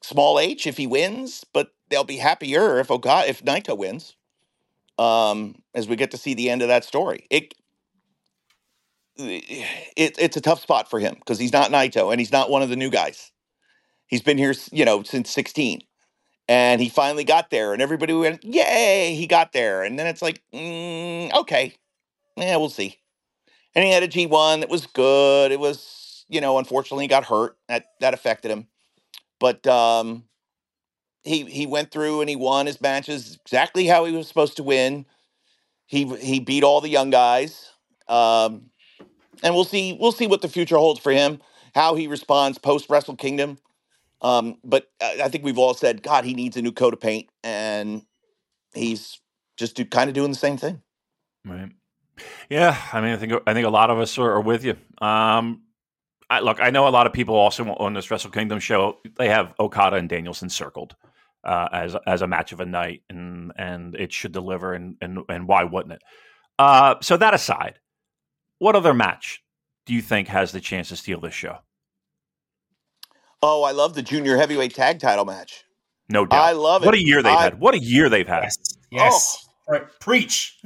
small h, if he wins, but they'll be happier if Okada, if Naito wins. Um, as we get to see the end of that story, it, it it's a tough spot for him because he's not Naito and he's not one of the new guys. He's been here, you know, since sixteen, and he finally got there, and everybody went, "Yay, he got there!" And then it's like, mm, okay, yeah, we'll see. And he had a G one that was good. It was, you know, unfortunately, he got hurt. That that affected him, but um, he he went through and he won his matches exactly how he was supposed to win. He he beat all the young guys, um, and we'll see we'll see what the future holds for him. How he responds post Wrestle Kingdom. Um, but I, think we've all said, God, he needs a new coat of paint, and he's just do, kind of doing the same thing.
Right. Yeah, I mean, I think I think a lot of us are, are with you. Um, I, look, I know a lot of people also on this Wrestle Kingdom show. They have Okada and Danielson circled uh, as as a match of a night, and and it should deliver, and and and why wouldn't it? Uh, so that aside, what other match do you think has the chance to steal this show?
Oh, I love the junior heavyweight tag title match.
No doubt.
I love it.
What a year they've
I-
had. What a year they've had.
Yes. Yes. Oh. Right. Preach.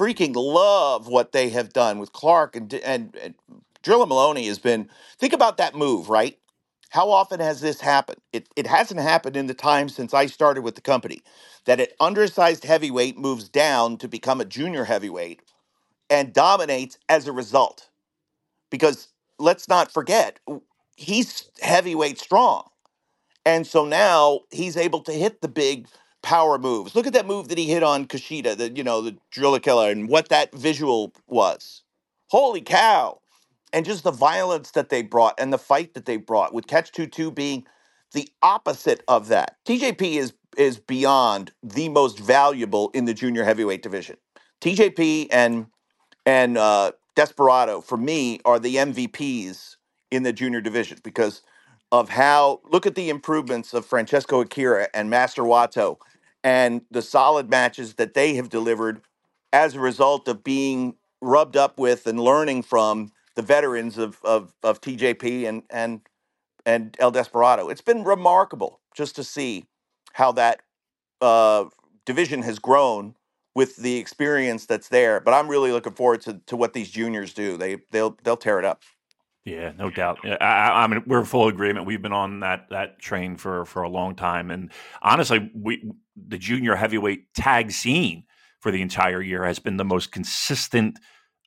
freaking love what they have done with Clark and and, and Drilla Moloney has been. Think about that move, right? How often has this happened? It it hasn't happened in the time since I started with the company that an undersized heavyweight moves down to become a junior heavyweight and dominates as a result. Because let's not forget, he's heavyweight strong. And so now he's able to hit the big power moves. Look at that move that he hit on Kushida, the you know, the driller killer, and what that visual was. Holy cow. And just the violence that they brought and the fight that they brought, with Catch 2 2 being the opposite of that. TJP is is beyond the most valuable in the junior heavyweight division. TJP and and uh, Desperado for me are the MVPs in the junior division because of how look at the improvements of Francesco Akira and Master Wato and the solid matches that they have delivered as a result of being rubbed up with and learning from the veterans of of, of TJP and and and El Desperado. It's been remarkable just to see how that uh, division has grown with the experience that's there. But I'm really looking forward to, to what these juniors do. They they'll they'll tear it up.
Yeah, no doubt. I, I- mean, we're full agreement. We've been on that that train for for a long time, and honestly, we the junior heavyweight tag scene for the entire year has been the most consistent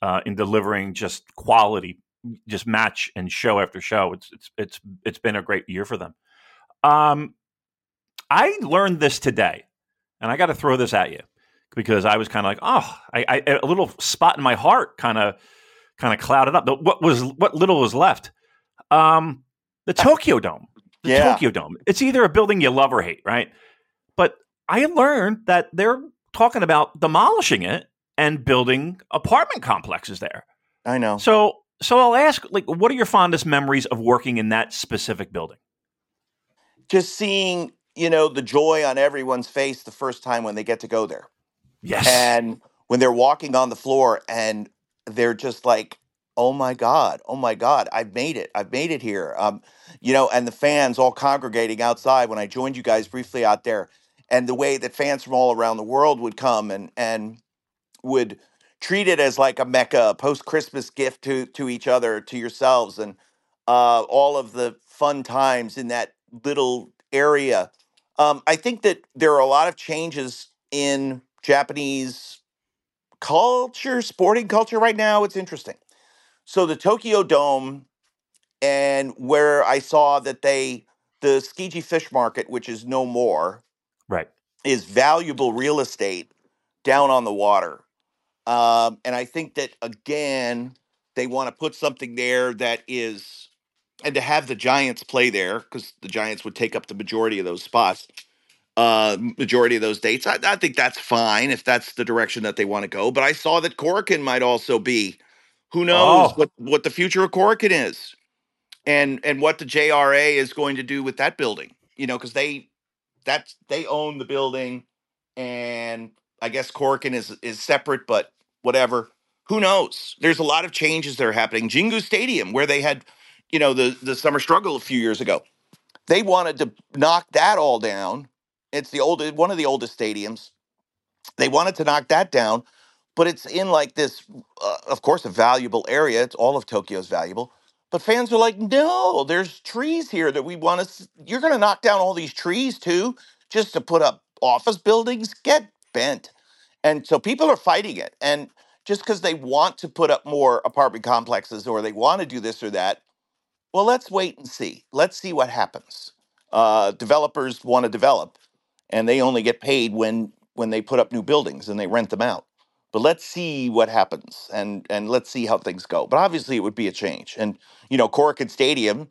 uh, in delivering just quality, just match and show after show. It's it's it's it's been a great year for them. Um, I learned this today, and I got to throw this at you because I was kind of like, oh, I, I a little spot in my heart kind of kind of clouded up. What was what little was left? Um, the Tokyo Dome. The
Yeah.
Tokyo Dome. It's either a building you love or hate, right? But I learned that they're talking about demolishing it and building apartment complexes there.
I know.
So so I'll ask, like, what are your fondest memories of working in that specific building?
Just seeing, you know, the joy on everyone's face the first time when they get to go there.
Yes.
And when they're walking on the floor and they're just like, oh my God, oh my God, I've made it. I've made it here. Um, you know, and the fans all congregating outside when I joined you guys briefly out there. and the way that fans from all around the world would come and and would treat it as like a mecca, post Christmas gift to to each other, to yourselves, and uh, all of the fun times in that little area. Um, I think that there are a lot of changes in Japanese culture, sporting culture right now. It's interesting. So the Tokyo Dome, and where I saw that they the Tsukiji Fish Market, which is no more,
Right.
is valuable real estate down on the water. Um, and I think that again, they want to put something there that is, and to have the Giants play there because the Giants would take up the majority of those spots, uh, majority of those dates. I, I think that's fine if that's the direction that they want to go. But I saw that Korakuen might also be. Who knows
Oh.
what what the future of Korakuen is, and and what the JRA is going to do with that building. You know, because they that's they own the building, and I guess Korakuen is is separate, but whatever. Who knows? There's a lot of changes that are happening. Jingu Stadium, where they had, you know, the the summer struggle a few years ago, they wanted to knock that all down. It's the old one of the oldest stadiums. They wanted to knock that down, but it's in like this, uh, of course, a valuable area. It's all of Tokyo's valuable. But fans are like, no, there's trees here that we want to. You're going to knock down all these trees too, just to put up office buildings. Get bent. And so people are fighting it. And just because they want to put up more apartment complexes or they want to do this or that, well, let's wait and see. Let's see what happens. Uh, developers want to develop, and they only get paid when when they put up new buildings and they rent them out. But let's see what happens, and and let's see how things go. But obviously, it would be a change. And you know, Korakuen Stadium,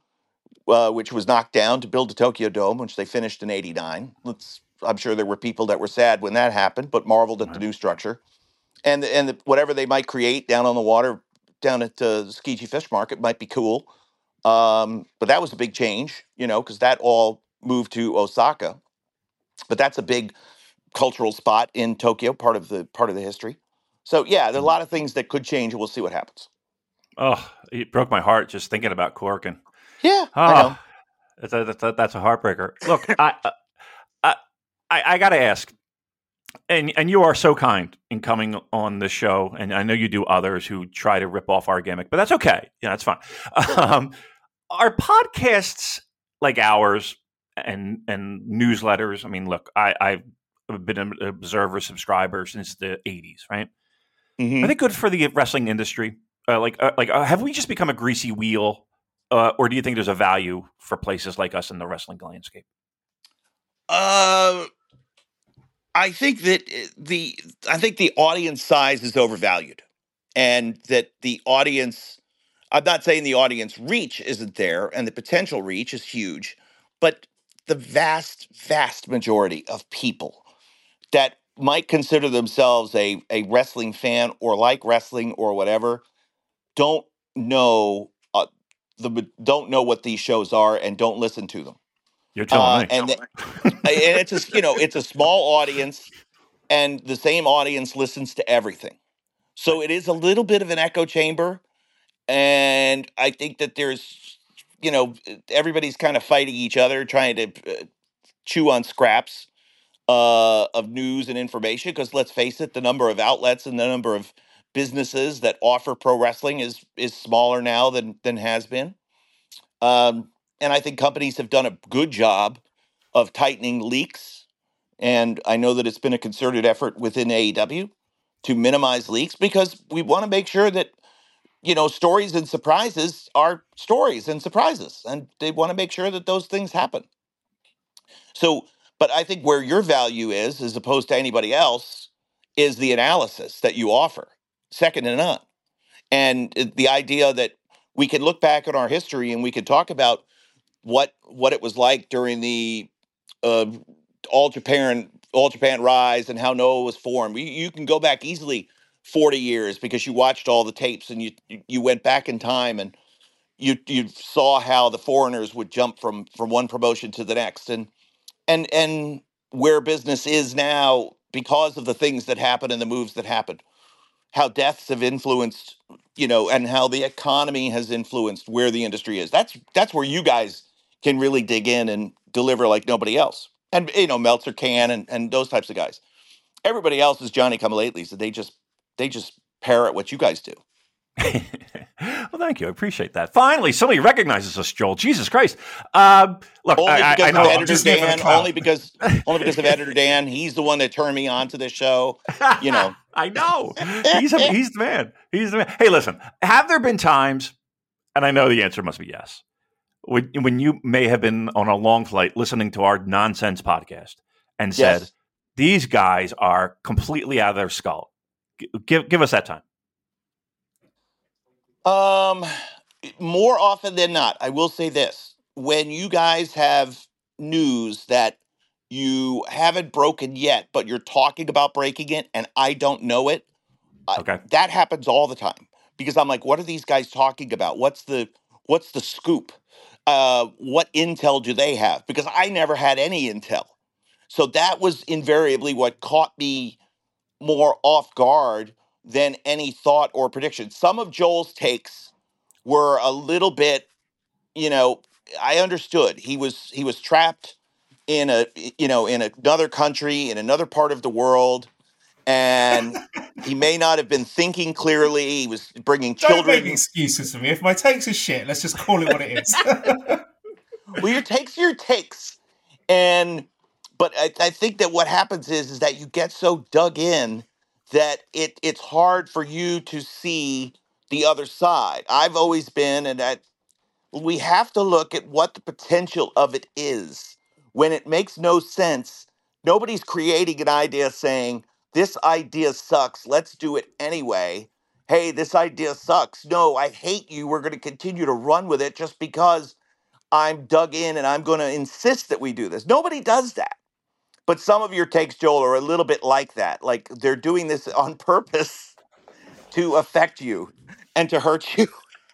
uh, which was knocked down to build the Tokyo Dome, which they finished in '89. Let's. I'm sure there were people that were sad when that happened, but marveled at the new structure, and and the, whatever they might create down on the water, down at uh, Tsukiji Fish Market might be cool. Um, but that was a big change, you know, because that all moved to Osaka. But that's a big cultural spot in Tokyo, part of the part of the history. So yeah, there are a lot of things that could change, and we'll see what happens.
Oh, it broke my heart just thinking about Korakuen
Yeah, I know.
Oh, that's a, that's a, that's a heartbreaker. Look, I, uh, I I I got to ask, and and you are so kind in coming on the show, and I know you do others who try to rip off our gimmick, but that's okay. Yeah, that's fine. Um, are podcasts like ours and and newsletters? I mean, look, I I've been an observer subscriber since the '80s, right?
Mhm.
Are they good for the wrestling industry? Uh, like, uh, like, uh, have we just become a greasy wheel, uh, or do you think there's a value for places like us in the wrestling landscape?
Uh, I think that uh, the I think the audience size is overvalued, and that the audience. I'm not saying the audience reach isn't there, and the potential reach is huge, but the vast, vast majority of people that might consider themselves a a wrestling fan or like wrestling or whatever don't know uh, the don't know what these shows are and don't listen to them.
You're telling
Uh,
me.
and, th- and it's a you know it's a small audience, and the same audience listens to everything. So it is a little bit of an echo chamber, and I think that there's you know everybody's kind of fighting each other, trying to uh, chew on scraps uh, of news and information. Because let's face it, the number of outlets and the number of businesses that offer pro wrestling is is smaller now than than has been. Um, and I think companies have done a good job of tightening leaks. And I know that it's been a concerted effort within AEW to minimize leaks because we want to make sure that you know stories and surprises are stories and surprises, and they want to make sure that those things happen. So, but I think where your value is, as opposed to anybody else, is the analysis that you offer, second to none. And uh, the idea that we can look back on our history and we can talk about what what it was like during the uh, all Japan all Japan rise and how Noah was formed. You, you can go back easily forty years because you watched all the tapes and you you went back in time and you you saw how the foreigners would jump from from one promotion to the next. And and and where business is now because of the things that happened and the moves that happened how deaths have influenced you know and how the economy has influenced where the industry is. That's that's where you guys can really dig in and deliver like nobody else. And you know Meltzer can and and those types of guys. Everybody else is Johnny come lately, so they just they just parrot what you guys do.
well, thank you. I appreciate that. Finally, somebody recognizes us, Joel. Jesus Christ! Uh, look,
only
I,
because
I,
of editor Dan. Only because only because of editor Dan. He's the one that turned me on to this show. You know.
I know. He's a, he's the man. He's the man. Hey, listen. Have there been times? And I know the answer must be yes. When, when you may have been on a long flight listening to our nonsense podcast and said,
Yes.
"These guys are completely out of their skull." Give give us that time.
Um, more often than not, I will say this: when you guys have news that you haven't broken yet, but you're talking about breaking it, and I don't know it, I-
Okay.
that happens all the time because I'm like, what are these guys talking about? What's the what's the scoop? Uh, what intel do they have? Because I never had any intel, so that was invariably what caught me more off guard than any thought or prediction. Some of Joel's takes were a little bit, you know, I understood. He was he was trapped in a you know in another country in another part of the world and he may not have been thinking clearly he was bringing
Don't
children
make excuses for me. If my takes are shit, let's just call it what it is.
well your takes are your takes and but I, I think that what happens is is that you get so dug in that it it's hard for you to see the other side i've always been and that we have to look at what the potential of it is when it makes no sense nobody's creating an idea saying this idea sucks let's do it anyway hey this idea sucks no i hate you we're going to continue to run with it just because I'm dug in and I'm going to insist that we do this. Nobody does that. But some of your takes, Joel, are a little bit like that. Like they're doing this on purpose to affect you and to hurt you.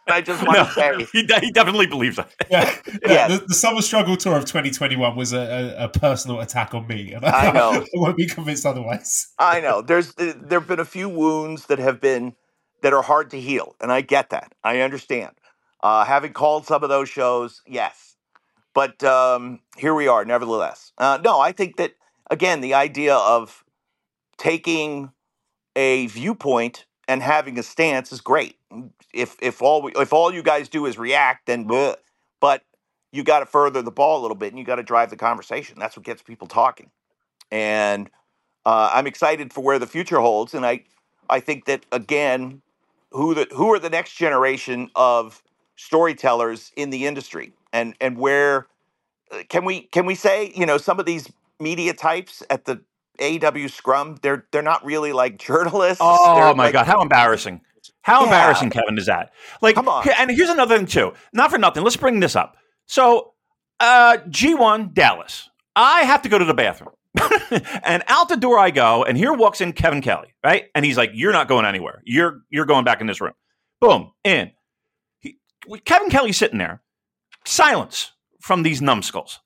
I just want
No,
to say,
he, he definitely believes that.
yeah, yeah. The, the summer struggle tour of 2021 was a, a, a personal attack on me, and
I know.
I won't be convinced otherwise.
I know there's there have been a few wounds that have been that are hard to heal, and I get that. I understand. Uh, having called some of those shows, yes, but um, here we are, nevertheless. Uh, no, I think that again, the idea of taking a viewpoint and having a stance is great. If if all we, if all you guys do is react, then bleh. but you got to further the ball a little bit, and you got to drive the conversation. That's what gets people talking. And uh, I'm excited for where the future holds, and I I think that again, who the who are the next generation of storytellers in the industry, and and where uh, can we can we say you know some of these media types at the AEW Scrum they're they're not really like journalists.
Oh
They're
my
like-
god, how embarrassing! How
Yeah.
embarrassing, Kevin, is that? Like,
Come on.
and here's another thing too. Not for nothing. Let's bring this up. So, uh, G1 Dallas. I have to go to the bathroom, and out the door I go, and here walks in Kevin Kelly, right? And he's like, "You're not going anywhere. You're you're going back in this room." Boom, in. He, Kevin Kelly's sitting there, silence from these numbskulls,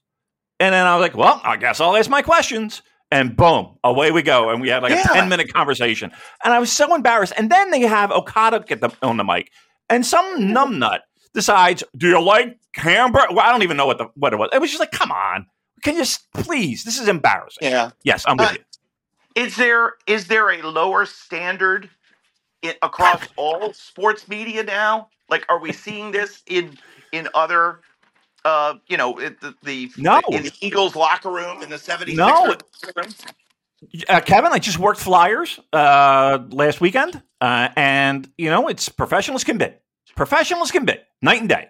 and then I was like, "Well, I guess I'll ask my questions." And boom, away we go. And we had like
Yeah.
a 10 minute conversation. And I was so embarrassed. And then they have Okada get the, on the mic, and some numbnut decides, "Do you like hamburger?" Well, I don't even know what the what it was. It was just like, "Come on, can you please? This is embarrassing."
Yeah.
Yes, I'm with
Uh,
you.
Is there is there a lower standard across all sports media now? Like, are we seeing this in in other, uh, you know, it- the, the
No.
in the Eagles locker room in the 76ers?
No. Uh, Kevin, I just worked Flyers uh, last weekend, uh, and you know it's professionals can be. professionals can be, night and day.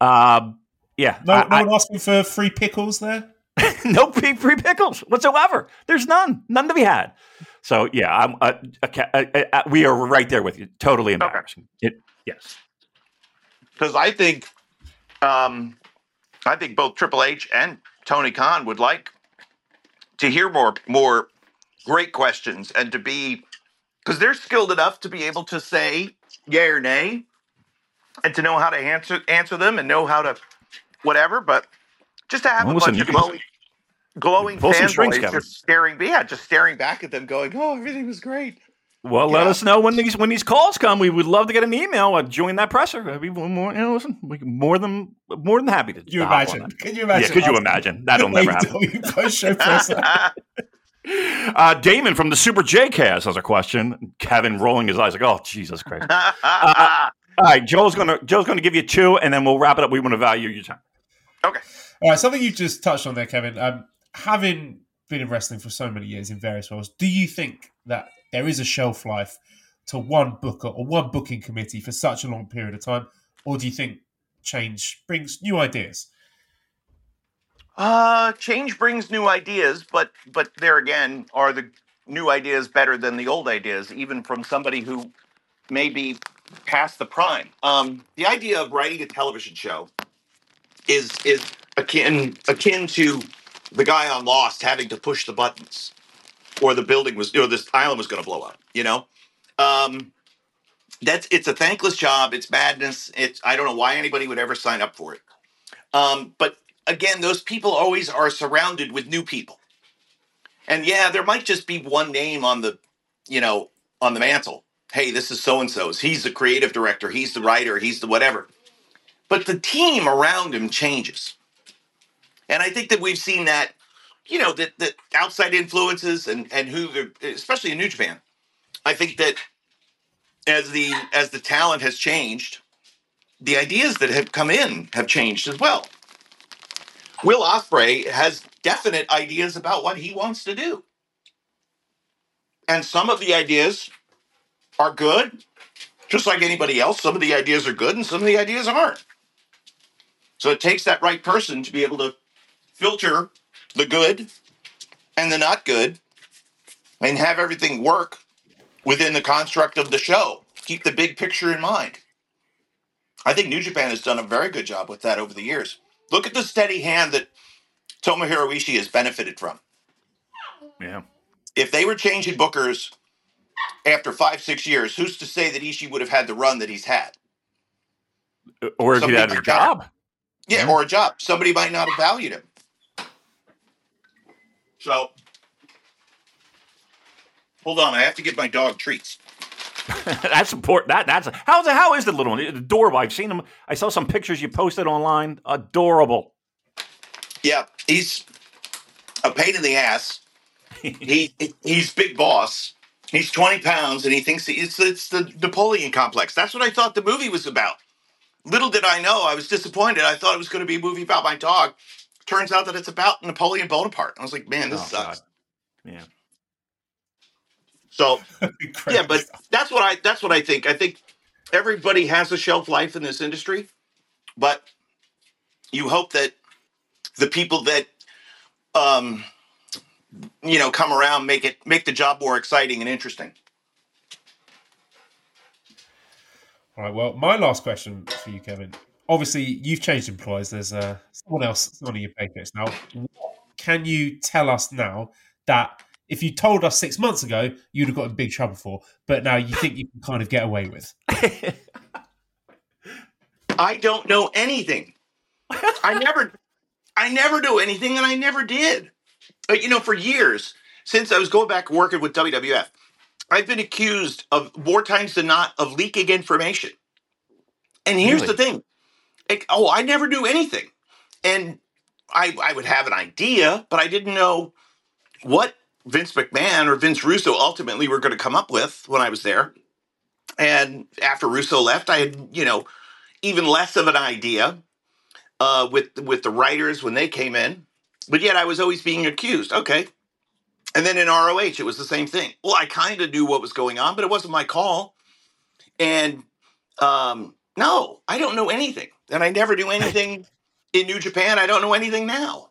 Um, yeah,
No,
I-
no
I-
one asking for free pickles there.
no free, free pickles whatsoever. There's none, none to be had. So yeah, I'm, uh, okay, uh, uh, uh, we are right there with you. Totally embarrassing. It, yes.
because I think, um, I think both Triple H and Tony Khan would like to hear more more great questions and to be because they're skilled enough to be able to say yay or nay and to know how to answer answer them and know how to whatever. But just to have
Well,
a bunch of glowing, glowing fanboys just staring, yeah, just staring back at them, going, "Oh, everything was great."
Well, let us know when these when these calls come. We would love to get an email. Uh, join that presser. I'd be more, you know, listen, we more than more than happy to.
You imagine? Can you imagine?
Yeah, could you imagine? That'll never happen.
Presser.
Uh, Damon from the Super J Cast has a question. Kevin rolling his eyes like, "Oh Jesus Christ!" Uh, all right, Joe's gonna Joe's gonna give you two, and then we'll wrap it up. We want to value your time.
Okay.
All right, something you just touched on there, Kevin. Um, having been in wrestling for so many years in various roles, do you think that there is a shelf life to one booker or one booking committee for such a long period of time, or do you think change brings new ideas?
Uh, change brings new ideas, but but there again, are the new ideas better than the old ideas, even from somebody who may be past the prime? Um, the idea of writing a television show is is akin akin to the guy on Lost having to push the buttons, or the building was, or this island was going to blow up. You know, um, that's it's a thankless job. It's madness. It's I don't know why anybody would ever sign up for it. Um, but again, those people always are surrounded with new people. And yeah, there might just be one name on the, you know, on the mantle. Hey, this is so and so's. He's the creative director. He's the writer. He's the whatever. But the team around him changes. And I think that we've seen that, you know, that, that outside influences and, and who, they're, especially in New Japan, I think that as the as the talent has changed, the ideas that have come in have changed as well. Will Ospreay has definite ideas about what he wants to do. And some of the ideas are good, just like anybody else. Some of the ideas are good and some of the ideas aren't. So it takes that right person to be able to filter the good and the not good and have everything work within the construct of the show. Keep the big picture in mind. I think New Japan has done a very good job with that over the years. Look at the steady hand that Tomohiro Ishii has benefited from.
Yeah.
If they were changing bookers after five, six years, who's to say that Ishii would have had the run that he's had?
Or if he had a job.
Yeah, or a job. Somebody might not have valued him. So, hold on. I have to give my dog treats.
that's important. That that's how's how is the little one? Adorable. I've seen him. I saw some pictures you posted online. Adorable.
Yeah, he's a pain in the ass. he he's big boss. He's twenty pounds, and he thinks it's it's the Napoleon complex. That's what I thought the movie was about. Little did I know, I was disappointed. I thought it was going to be a movie about my dog. Turns out that it's about Napoleon Bonaparte. I was like, man, this oh, sucks.
God. Yeah.
So yeah, but that's what I that's what I think. I think everybody has a shelf life in this industry, but you hope that the people that um you know come around make it make the job more exciting and interesting.
All right. Well, my last question for you, Kevin. Obviously, you've changed employers. There's uh, someone else is on your paychecks now. What can you tell us now that if you told us six months ago, you'd have got in big trouble for, but now you think you can kind of get away with?
I don't know anything. I never, I never knew anything, and I never did. But, you know, for years since I was going back working with WWF, I've been accused of more times than not of leaking information. And here's really? the thing: it, oh, I never knew anything, and I I would have an idea, but I didn't know what Vince McMahon or Vince Russo ultimately were going to come up with when I was there. And after Russo left, I had, you know, even less of an idea uh, with with the writers when they came in. But yet I was always being accused. Okay. And then in ROH, it was the same thing. Well, I kind of knew what was going on, but it wasn't my call. And um, no, I don't know anything. And I never do anything in New Japan. I don't know anything now.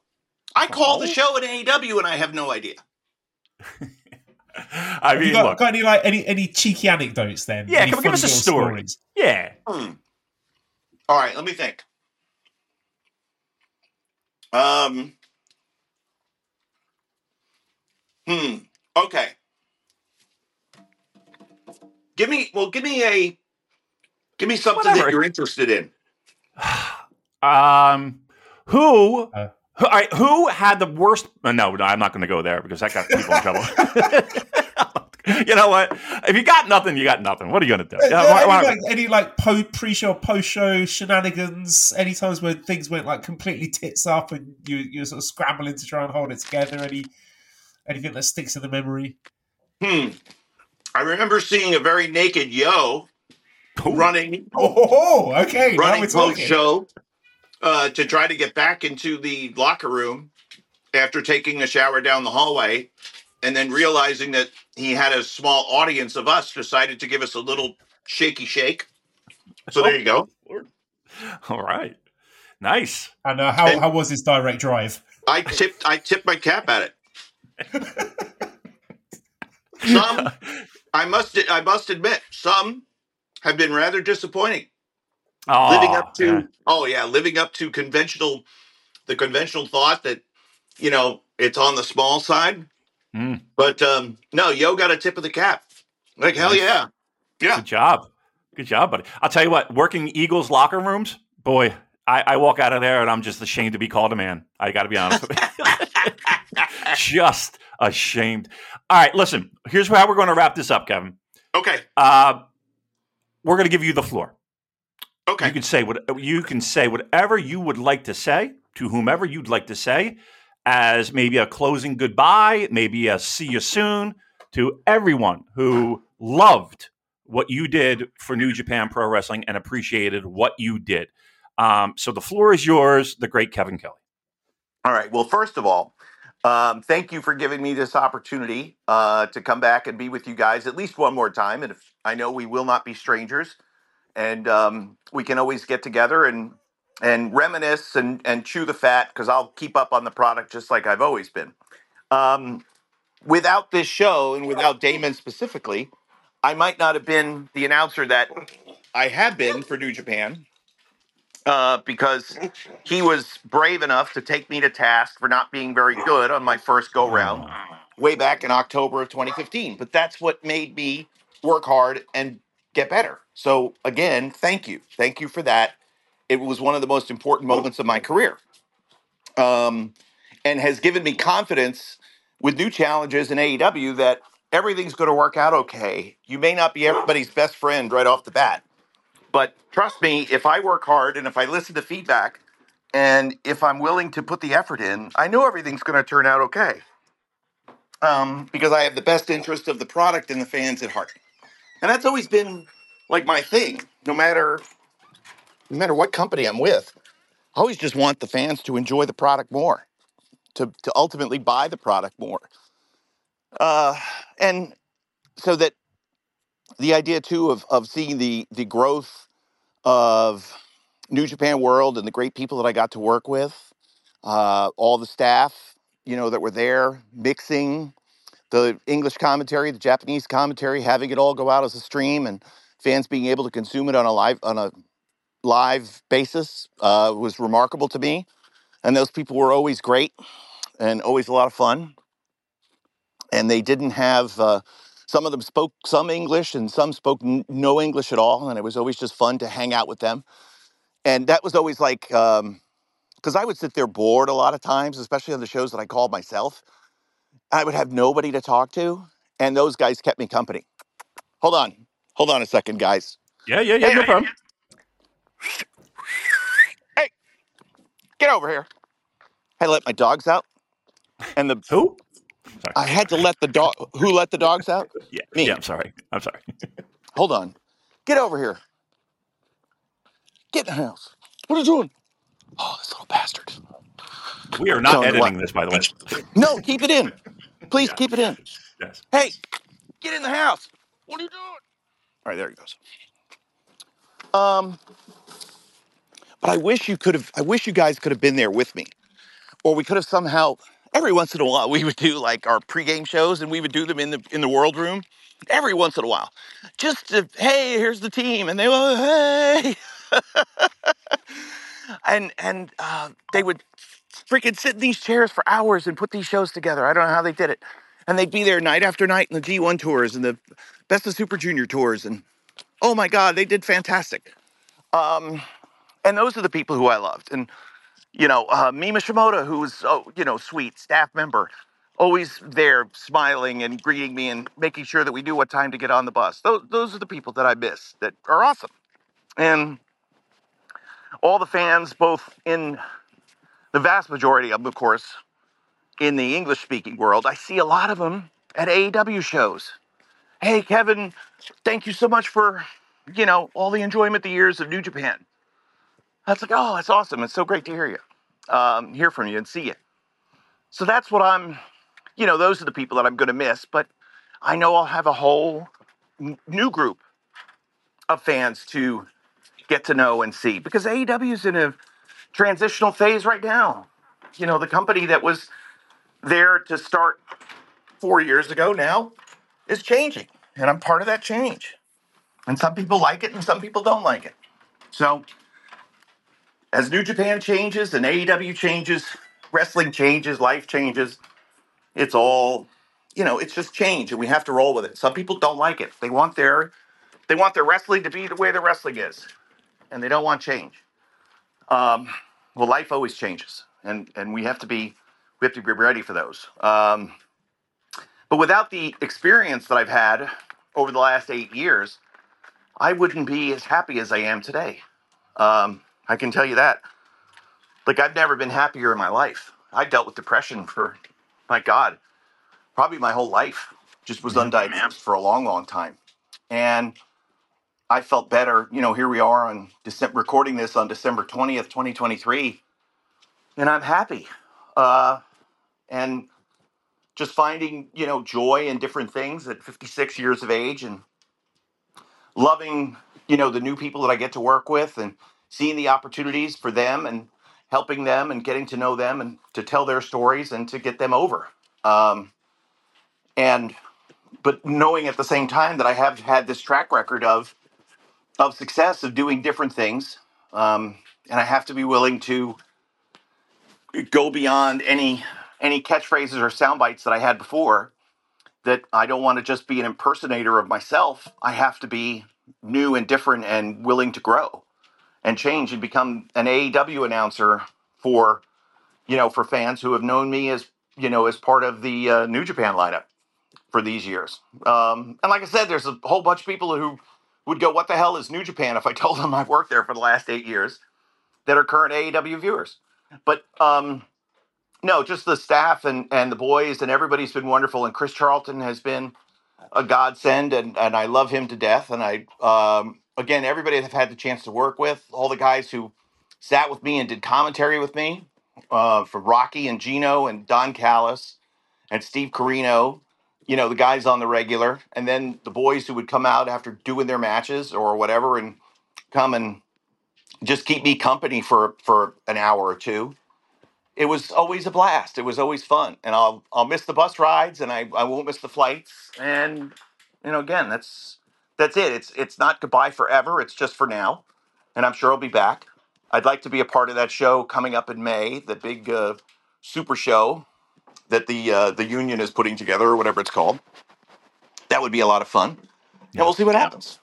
I call the show at AEW and I have no idea.
I mean,
got,
look,
got any like any any cheeky anecdotes then?
Yeah, come on, give us a story. Stories? Yeah.
Hmm. All right, let me think. Um. Hmm. Okay. Give me well. Give me a. Give me something Whatever. that you're interested in.
um. Who? Uh, all right, who had the worst? Uh, no, no, I'm not going to go there because that got people in trouble. you know what? If you got nothing, you got nothing. What are you going to do?
Uh,
Yeah,
uh,
why-
any,
why-
like, any like po- pre-show, post-show shenanigans? Any times where things went like completely tits up and you you're sort of scrambling to try and hold it together? Any anything that sticks in the memory?
Hmm. I remember seeing a very naked yo running
Oh, okay.
running
we're
post
talking.
show uh, to try to get back into the locker room after taking a shower down the hallway, and then realizing that he had a small audience of us, decided to give us a little shaky shake. So there you go.
All right. Nice.
And uh, how
And-
how was his direct drive?
I tipped I tipped my cap at it. Some I must I must admit some have been rather disappointing.
Oh,
living up to
yeah.
oh yeah living up to conventional the conventional thought that you know it's on the small side
Mm.
but um no yo got a tip of the cap like hell
Nice.
yeah yeah
Good job. Good job, buddy. I'll tell you what, working Eagles locker rooms, boy, I, I walk out of there and I'm just ashamed to be called a man. I got to be honest just ashamed. All right, listen, here's how we're going to wrap this up, Kevin.
okay
Uh, we're going to give you the floor.
Okay
You can say what you can say whatever you would like to say to whomever you'd like to say as maybe a closing goodbye, maybe a see you soon to everyone who loved what you did for New Japan Pro Wrestling and appreciated what you did. Um, so the floor is yours, the great Kevin Kelly.
all right well first of all um, thank you for giving me this opportunity uh, to come back and be with you guys at least one more time and if i know we will not be strangers and um, we can always get together and and reminisce and and chew the fat because I'll keep up on the product just like I've always been. Um, without this show and without Damon specifically, I might not have been the announcer that I have been for New Japan. Uh, because he was brave enough to take me to task for not being very good on my first go round way back in October of 2015. But that's what made me work hard and get better. So again, thank you. Thank you for that. It was one of the most important moments of my career. Um, and has given me confidence with new challenges in AEW that everything's going to work out okay. You may not be everybody's best friend right off the bat, but trust me, if I work hard and if I listen to feedback and if I'm willing to put the effort in, I know everything's going to turn out okay. Um, because I have the best interest of the product and the fans at heart. And that's always been like my thing, no matter no matter what company I'm with. I always just want the fans to enjoy the product more, to to ultimately buy the product more. Uh, and so that the idea too of of seeing the the growth of New Japan World and the great people that I got to work with, uh, all the staff, you know, that were there mixing the English commentary, the Japanese commentary, having it all go out as a stream, and fans being able to consume it on a live on a live basis uh, was remarkable to me. And those people were always great and always a lot of fun. And they didn't have. Uh, some of them spoke some English and some spoke n- no English at all, and it was always just fun to hang out with them. And that was always like, because I would sit there bored a lot of times, especially on the shows that I called myself. I would have nobody to talk to, and those guys kept me company. Hold on, hold on a second, guys.
Yeah, yeah, yeah, no problem.
Get over here. I let my dogs out, and the
Who?
I had to let the dog. Who let the dogs out?
Yeah,
Me.
yeah. I'm sorry. I'm sorry.
Hold on. Get over here. Get in the house. What are you doing? Oh, this little bastard.
We are not editing this, by the way.
No, keep it in. Please
Yeah.
keep it in.
Yes.
Hey, get in the house. What are you doing? All right, there he goes. Um, but I wish you could have. I wish you guys could have been there with me, or we could have somehow. Every once in a while, we would do like our pregame shows, and we would do them in the in the World Room. Every once in a while, just to hey, here's the team, and they go hey, and and uh, they would freaking sit in these chairs for hours and put these shows together. I don't know how they did it. And they'd be there night after night in the G1 tours and the Best of Super Junior tours. And oh my God, they did fantastic. Um, and those are the people who I loved. And, you know, uh, Mima Shimoda, who was, oh, you know, sweet staff member, always there smiling and greeting me and making sure that we knew what time to get on the bus. Those, those are the people that I miss that are awesome. And all the fans, both in the vast majority of them, of course, in the English speaking world, I see a lot of them at AEW shows. Hey, Kevin, thank you so much for, you know, all the enjoyment the years of New Japan. That's like, oh, that's awesome. It's so great to hear you, um, hear from you and see you. So that's what I'm, you know, those are the people that I'm going to miss. But I know I'll have a whole n- new group of fans to get to know and see because AEW is in a transitional phase right now. You know, the company that was there to start four years ago now is changing, and I'm part of that change. And some people like it, and some people don't like it. So, as New Japan changes and AEW changes, wrestling changes, life changes, it's all, you know, it's just change, and we have to roll with it. Some people don't like it; they want their, they want their wrestling to be the way the wrestling is, and they don't want change. Um, well, life always changes, and and we have to be, we have to be ready for those. Um, but without the experience that I've had over the last eight years, I wouldn't be as happy as I am today. Um, I can tell you that. Like, I've never been happier in my life. I dealt with depression for, my God, probably my whole life. Just was undiagnosed for a long, long time. And I felt better. You know, here we are on December, recording this on December 20th, 2023. And I'm happy. Uh, and just finding you know joy in different things at 56 years of age and loving you know the new people that i get to work with and seeing the opportunities for them and helping them and getting to know them and to tell their stories and to get them over um, and but knowing at the same time that i have had this track record of of success of doing different things um, and i have to be willing to go beyond any any catchphrases or sound bites that I had before that I don't want to just be an impersonator of myself. I have to be new and different and willing to grow and change and become an AEW announcer for you know for fans who have known me as you know as part of the uh, New Japan lineup for these years. Um, and like I said, there's a whole bunch of people who would go, "What the hell is New Japan?" If I told them I've worked there for the last eight years, that are current AEW viewers. But um, no, just the staff and and the boys and everybody's been wonderful. And Chris Charlton has been a godsend, and and I love him to death. And I um, again, everybody I've had the chance to work with, all the guys who sat with me and did commentary with me, uh, for Rocky and Gino and Don Callis and Steve Corino. You know the guys on the regular, and then the boys who would come out after doing their matches or whatever, and come and just keep me company for for an hour or two it was always a blast. It was always fun, and I'll I'll miss the bus rides, and I, I won't miss the flights. And you know, again, that's that's it. It's it's not goodbye forever. It's just for now, and I'm sure I'll be back. I'd like to be a part of that show coming up in May, the big uh, super show that the uh, the union is putting together, or whatever it's called. That would be a lot of fun, and we'll see what happens.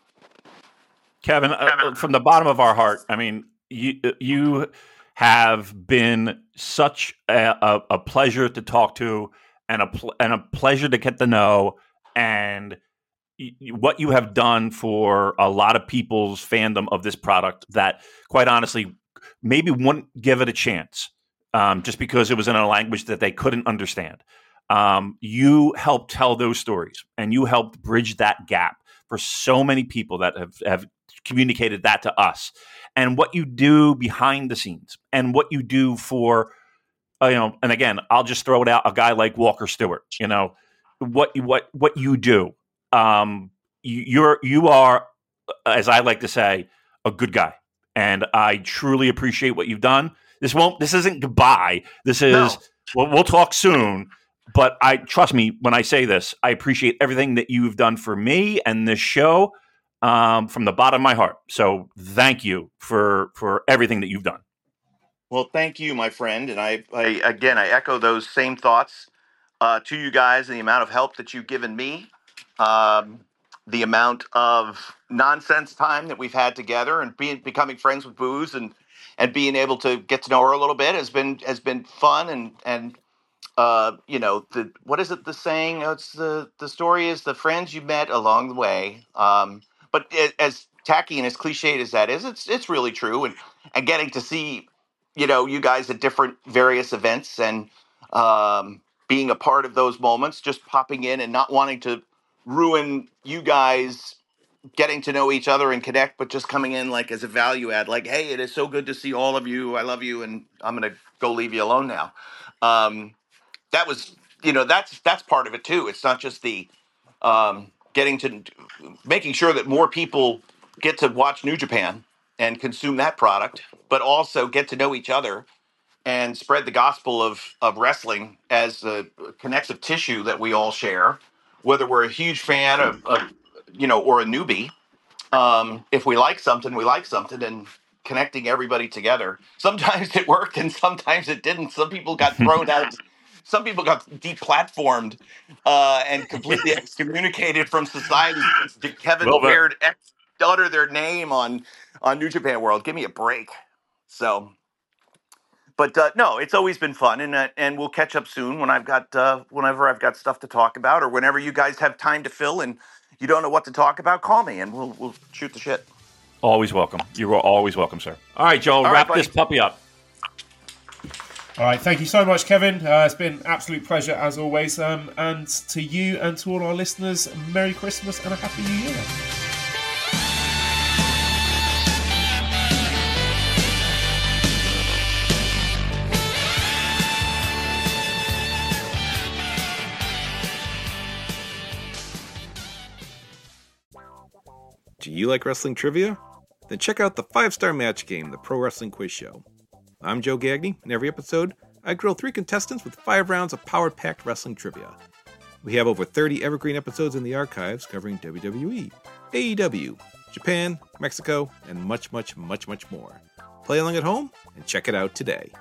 Kevin, uh, from the bottom of our heart, I mean, you you have been such a, a, a pleasure to talk to and a pl- and a pleasure to get to know and y- what you have done for a lot of people's fandom of this product that quite honestly maybe wouldn't give it a chance um, just because it was in a language that they couldn't understand. Um, you helped tell those stories and you helped bridge that gap for so many people that have, have communicated that to us. And what you do behind the scenes and what you do for uh, you know and again i'll just throw it out a guy like walker stewart you know what what what you do um you're you are as i like to say a good guy. And i truly appreciate what you've done this won't this isn't goodbye this is no. well, we'll talk soon but i trust me when i say this i appreciate everything that you've done for me and this show um, from the bottom of my heart. So thank you for for everything that you've done.
Well, thank you, my friend, and I, I again I echo those same thoughts uh, to you guys and the amount of help that you've given me, um, the amount of nonsense time that we've had together, and being becoming friends with Booze and and being able to get to know her a little bit has been has been fun and and uh, you know, the what is it? The saying? Oh, it's the the story is the friends you met along the way. Um, but it, as tacky and as cliched as that is, it's it's really true. And and getting to see, you know, you guys at different various events and um, being a part of those moments, just popping in and not wanting to ruin you guys getting to know each other and connect, but just coming in like as a value add, like, hey, it is so good to see all of you. I love you, and I'm gonna go leave you alone now. Um, that was, you know, that's that's part of it too. It's not just the um, getting to making sure that more people get to watch New Japan and consume that product, but also get to know each other and spread the gospel of of wrestling as a connective tissue that we all share, whether we're a huge fan of, of you know, or a newbie. Um, if we like something, we like something, and connecting everybody together. Sometimes it worked, and sometimes it didn't. Some people got thrown out. Some people got deplatformed uh, and completely excommunicated from society. Kevin
Well,
Baird ex utter their name on on New Japan World. Give me a break. So, but uh, no, it's always been fun, and uh, and we'll catch up soon when I've got uh, whenever I've got stuff to talk about, or whenever you guys have time to fill and you don't know what to talk about, call me and we'll we'll shoot the shit.
Always welcome. You are always welcome, sir. All right, Joe,
right,
wrap
buddy.
this puppy up.
All right, thank you so much, Kevin. Uh, it's been an absolute pleasure as always. Um, and to you and to all our listeners, Merry Christmas and a Happy New Year.
Do you like wrestling trivia? Then check out the five star match game, the Pro Wrestling Quiz Show. I'm Joe Gagney, and every episode, I grill three contestants with five rounds of power packed wrestling trivia. We have over 30 evergreen episodes in the archives covering WWE, AEW, Japan, Mexico, and much, much, much, much more. Play along at home and check it out today.